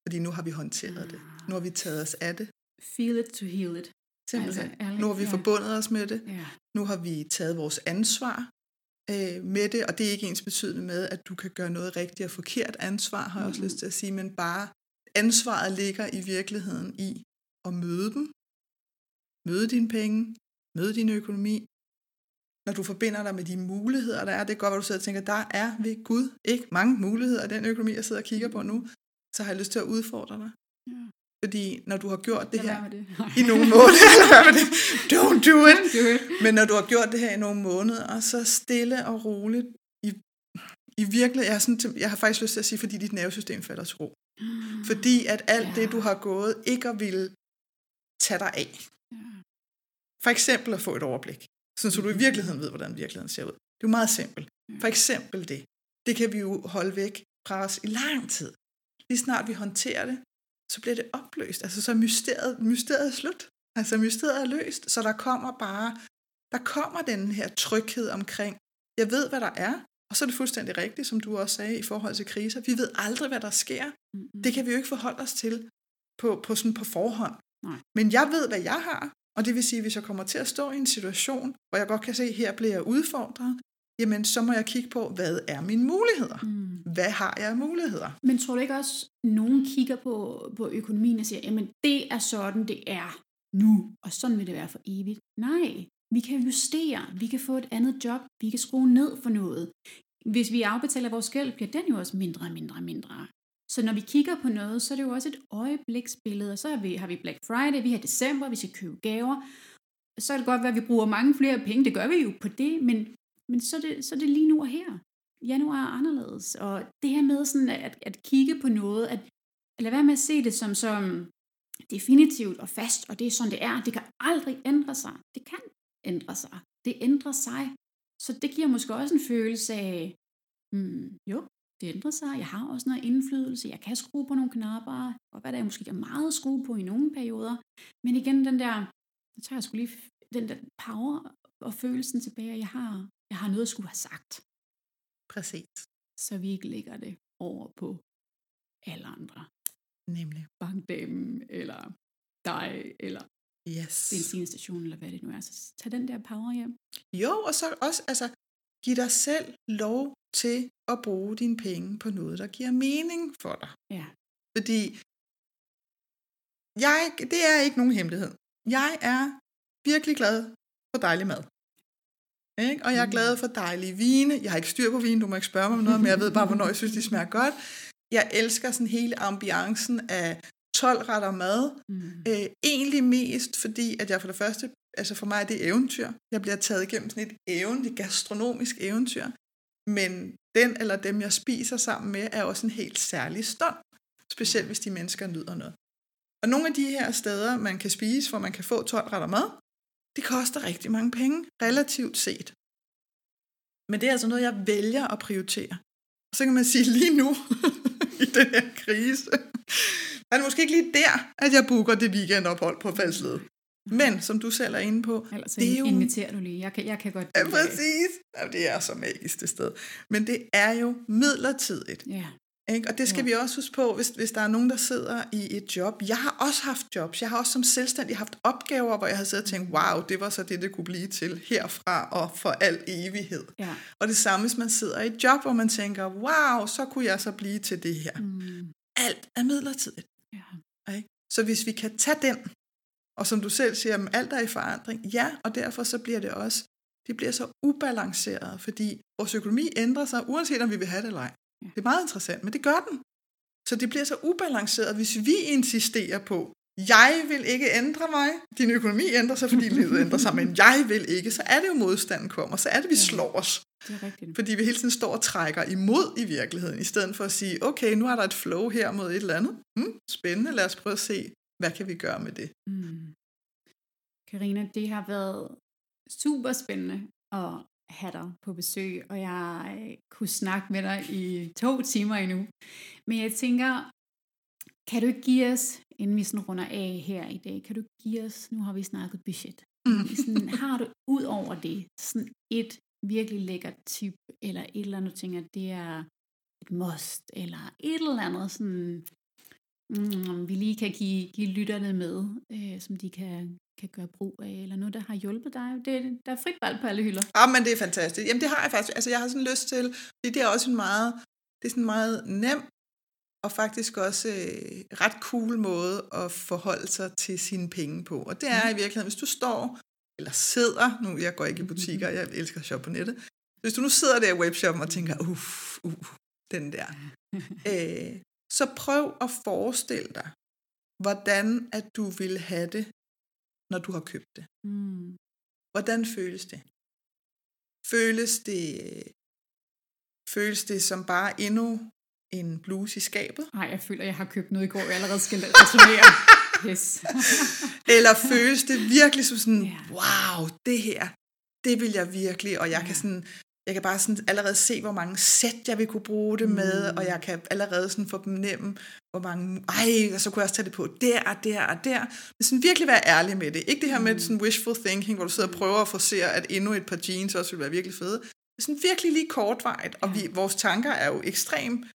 Fordi nu har vi håndteret det. Nu har vi taget os af det. Feel it to heal it. Simpelthen. Altså, nu har vi ja. forbundet os med det. Ja. Nu har vi taget vores ansvar øh, med det, og det er ikke ens betydende med, at du kan gøre noget rigtigt og forkert ansvar, har jeg mm. også lyst til at sige, men bare ansvaret ligger i virkeligheden i at møde dem, møde dine penge, møde din økonomi, når du forbinder dig med de muligheder, der er, det er godt, at du sidder og tænker, der er ved Gud ikke mange muligheder af den økonomi, jeg sidder og kigger på nu, så har jeg lyst til at udfordre dig. Ja. Fordi når du har gjort det her det. i nogle måneder, det. don't do it. do it. Men når du har gjort det her i nogle måneder, så stille og roligt, i, i virkelig, jeg har, sådan, jeg har faktisk lyst til at sige, fordi dit nervesystem falder til ro. Mm. Fordi at alt ja. det, du har gået, ikke at ville tage dig af. Ja. For eksempel at få et overblik, sådan, så du i mm. virkeligheden ved, hvordan virkeligheden ser ud. Det er jo meget simpelt. For eksempel det. Det kan vi jo holde væk fra os i lang tid. Lige snart vi håndterer det, så bliver det opløst. Altså så er mysteriet, mysteriet er slut. Altså mysteriet er løst, så der kommer bare, der kommer den her tryghed omkring, jeg ved, hvad der er, og så er det fuldstændig rigtigt, som du også sagde i forhold til kriser. Vi ved aldrig, hvad der sker. Mm-hmm. Det kan vi jo ikke forholde os til på, på, sådan på forhånd. Nej. Men jeg ved, hvad jeg har, og det vil sige, hvis jeg kommer til at stå i en situation, hvor jeg godt kan se, at her bliver jeg udfordret, jamen så må jeg kigge på, hvad er mine muligheder? Mm. Hvad har jeg af muligheder? Men tror du ikke også, at nogen kigger på, på økonomien og siger, jamen det er sådan, det er nu, og sådan vil det være for evigt? Nej, vi kan justere, vi kan få et andet job, vi kan skrue ned for noget. Hvis vi afbetaler vores gæld, bliver den jo også mindre og mindre og mindre. Så når vi kigger på noget, så er det jo også et øjebliksbillede, og så har vi, har vi Black Friday, vi har december, vi skal købe gaver. Så er det godt være, at vi bruger mange flere penge, det gør vi jo på det, men, men så, er det, så er det lige nu og her. Januar er anderledes, og det her med sådan at, at kigge på noget, at, at lade være med at se det som, som definitivt og fast, og det er sådan, det er. Det kan aldrig ændre sig. Det kan ændre sig. Det ændrer sig. Så det giver måske også en følelse af, hmm, jo, det ændrer sig. Jeg har også noget indflydelse. Jeg kan skrue på nogle knapper. Og hvad der er måske er meget at skrue på i nogle perioder. Men igen, den der, så tager jeg skulle lige den der power og følelsen tilbage, at jeg har, jeg har noget at skulle have sagt. Præcis. Så vi ikke lægger det over på alle andre. Nemlig. Bankdamen, eller dig, eller Yes. benzinstation, eller hvad det nu er. Så tag den der power hjem. Jo, og så også, altså, giv dig selv lov til at bruge dine penge på noget, der giver mening for dig. Ja. Fordi jeg, det er ikke nogen hemmelighed. Jeg er virkelig glad for dejlig mad. Ikke? Og jeg er glad for dejlige vine. Jeg har ikke styr på vin, du må ikke spørge mig om noget, men jeg ved bare, hvornår jeg synes, de smager godt. Jeg elsker sådan hele ambiancen af 12 retter mad. Mm. Øh, egentlig mest fordi, at jeg for det første, altså for mig er det eventyr. Jeg bliver taget igennem sådan et eventyr, gastronomisk eventyr. Men den eller dem, jeg spiser sammen med, er også en helt særlig stund. Specielt hvis de mennesker nyder noget. Og nogle af de her steder, man kan spise, hvor man kan få 12 retter mad, det koster rigtig mange penge, relativt set. Men det er altså noget, jeg vælger at prioritere. Og så kan man sige lige nu, i den her krise, er det måske ikke lige der, at jeg booker det weekendophold på Faldsled. Men, som du selv er inde på, Ellers det er jo... inviterer du lige. Jeg kan, jeg kan godt... Ja, præcis. Ja, det er så magisk det sted. Men det er jo midlertidigt. Ja. Ikke? Og det skal Ja. vi også huske på, hvis, hvis der er nogen, der sidder i et job. Jeg har også haft jobs. Jeg har også som selvstændig haft opgaver, hvor jeg har siddet og tænkt, wow, det var så det, det kunne blive til herfra og for al evighed. ja. Og det samme, hvis man sidder i et job, hvor man tænker, wow, så kunne jeg så blive til det her. Mm. Alt er midlertidigt. ja. Ikke? Så hvis vi kan tage den, og som du selv siger, alt er i forandring, ja, og derfor så bliver det også, det bliver så ubalanceret, fordi vores økonomi ændrer sig, uanset om vi vil have det eller ej. Det er meget interessant, men det gør den. Så det bliver så ubalanceret, hvis vi insisterer på, jeg vil ikke ændre mig, din økonomi ændrer sig, fordi livet ændrer sig, men jeg vil ikke, så er det jo modstanden kommer, så er det, vi Ja. slår os. Det er rigtigt. Fordi vi hele tiden står og trækker imod i virkeligheden, i stedet for at sige, okay, nu er der et flow her mod et eller andet. Hmm, spændende, lad os prøve at se, hvad kan vi gøre med det. Mm. Karina, det har været super spændende at have dig på besøg, og jeg øh, kunne snakke med dig i to timer endnu. Men jeg tænker, kan du ikke give os, inden vi sådan runder af her i dag, kan du give os, nu har vi snakket budget, Mm. sådan, har du ud over det sådan et virkelig lækkert tip, eller et eller andet, du tænker, det er et must, eller et eller andet, sådan, mm, vi lige kan give, give lytterne med, øh, som de kan, kan gøre brug af, eller noget, der har hjulpet dig. Det, der er frit valg på alle hylder. Ja, men det er fantastisk. Jamen det har jeg faktisk. Altså jeg har sådan lyst til, fordi det er også en meget, det er sådan meget nem og faktisk også øh, ret cool måde at forholde sig til sine penge på. Og det er i virkeligheden, hvis du står eller sidder, nu jeg går ikke i butikker, jeg elsker at shoppe på nettet, hvis du nu sidder der i webshoppen og tænker, uff, uh, den der, øh, så prøv at forestille dig, hvordan at du vil have det, når du har købt det. Mm. Hvordan føles det? Føles det, føles det som bare endnu en bluse i skabet? Ej, jeg føler, jeg har købt noget i går, jeg allerede skal returnere. Yes. Eller føles det virkelig som sådan, Ja. wow, det her, det vil jeg virkelig, og jeg kan Ja. sådan, jeg kan bare sådan allerede se, hvor mange sæt jeg vil kunne bruge det med, Mm. og jeg kan allerede sådan fornemme, hvor mange, ej, og så kunne jeg også tage det på der og der og der. Men sådan virkelig være ærlig med det. Ikke det her med Mm. sådan wishful thinking, hvor du sidder og prøver at forsere, at endnu et par jeans også vil være virkelig fede. Er sådan virkelig lige kortvarigt, og vi, vores tanker er jo ekstremt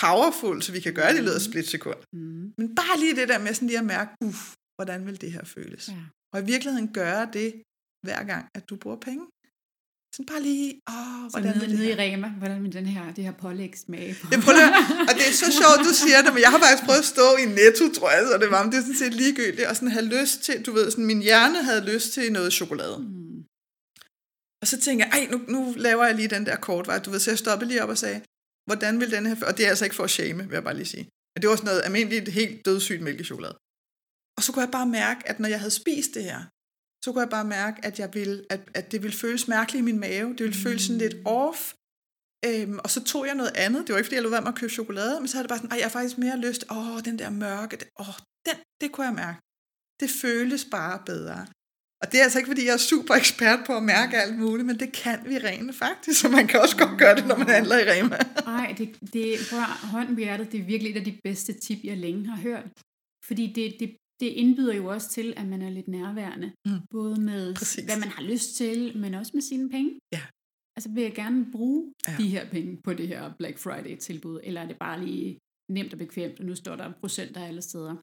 powerful, så vi kan gøre det i løbet af Mm. splitsekund. Mm. Men bare lige det der med sådan lige at mærke, uff, hvordan vil det her føles? Ja. Og i virkeligheden gøre det, hver gang, at du bruger penge. Sådan bare lige, åh, hvordan så nede, nede i Rema, hvordan vil den her, det her pålæg smage på? Jeg prøver, og det er så sjovt, du siger det, men jeg har faktisk prøvet at stå i Netto, tror jeg, så det var, men det er sådan set ligegyldigt, og sådan have lyst til, du ved, sådan min hjerne havde lyst til noget chokolade. Mm. Og så tænker jeg, ej, nu, nu laver jeg lige den der kortvej, du ved, så jeg stoppede lige op og sagde, hvordan vil den her, og det er altså ikke for at shame, vil jeg bare lige sige, men det var sådan noget almindeligt, helt dødssygt mælkechokolade. Og så kunne jeg bare mærke, at når jeg havde spist det her, så kunne jeg bare mærke, at, jeg ville, at, at det ville føles mærkeligt i min mave. Det ville føles sådan lidt off. Øhm, og så tog jeg noget andet. Det var ikke, fordi jeg lå være med at købe chokolade, men så havde det bare sådan, Ej, jeg har faktisk mere lyst. Åh, den der mørke. Det, åh, den, det kunne jeg mærke. Det føles bare bedre. Og det er altså ikke, fordi jeg er super ekspert på at mærke alt muligt, men det kan vi rene faktisk, så man kan også godt gøre det, når man handler i Rema. Nej, det, det, prøv at hånden på hjertet, det er virkelig et af de bedste tip, jeg længe har hørt. Fordi det, det, det indbyder jo også til, at man er lidt nærværende. Mm. Både med, Præcis. hvad man har lyst til, men også med sine penge. Ja. Altså vil jeg gerne bruge Ja. de her penge på det her Black Friday-tilbud, eller er det bare lige nemt og bekvemt, og nu står der procenter alle steder.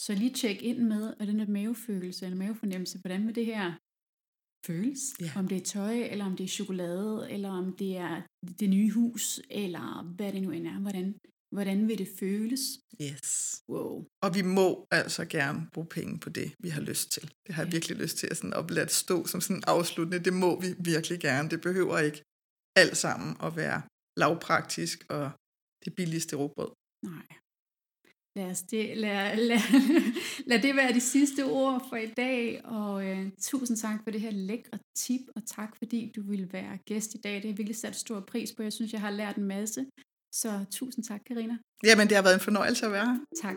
Så lige tjek ind med, er den der mavefølelse eller mavefornemmelse, hvordan vil det her føles? Ja. Om det er tøj, eller om det er chokolade, eller om det er det nye hus, eller hvad det nu end er. Hvordan, hvordan vil det føles? Yes. Wow. Og vi må altså gerne bruge penge på det, vi har lyst til. Det har jeg Ja. virkelig lyst til at, sådan at lade stå som sådan afsluttende. Det må vi virkelig gerne. Det behøver ikke alt sammen at være lavpraktisk og det billigste råbrød. Nej. Lad, os det, lad, lad, lad det være de sidste ord for i dag, og øh, tusind tak for det her lækre tip, og tak fordi du ville være gæst i dag. Det har jeg virkelig sat stor pris på. Jeg synes, jeg har lært en masse. Så tusind tak, Karina. Jamen, det har været en fornøjelse at være her. Tak.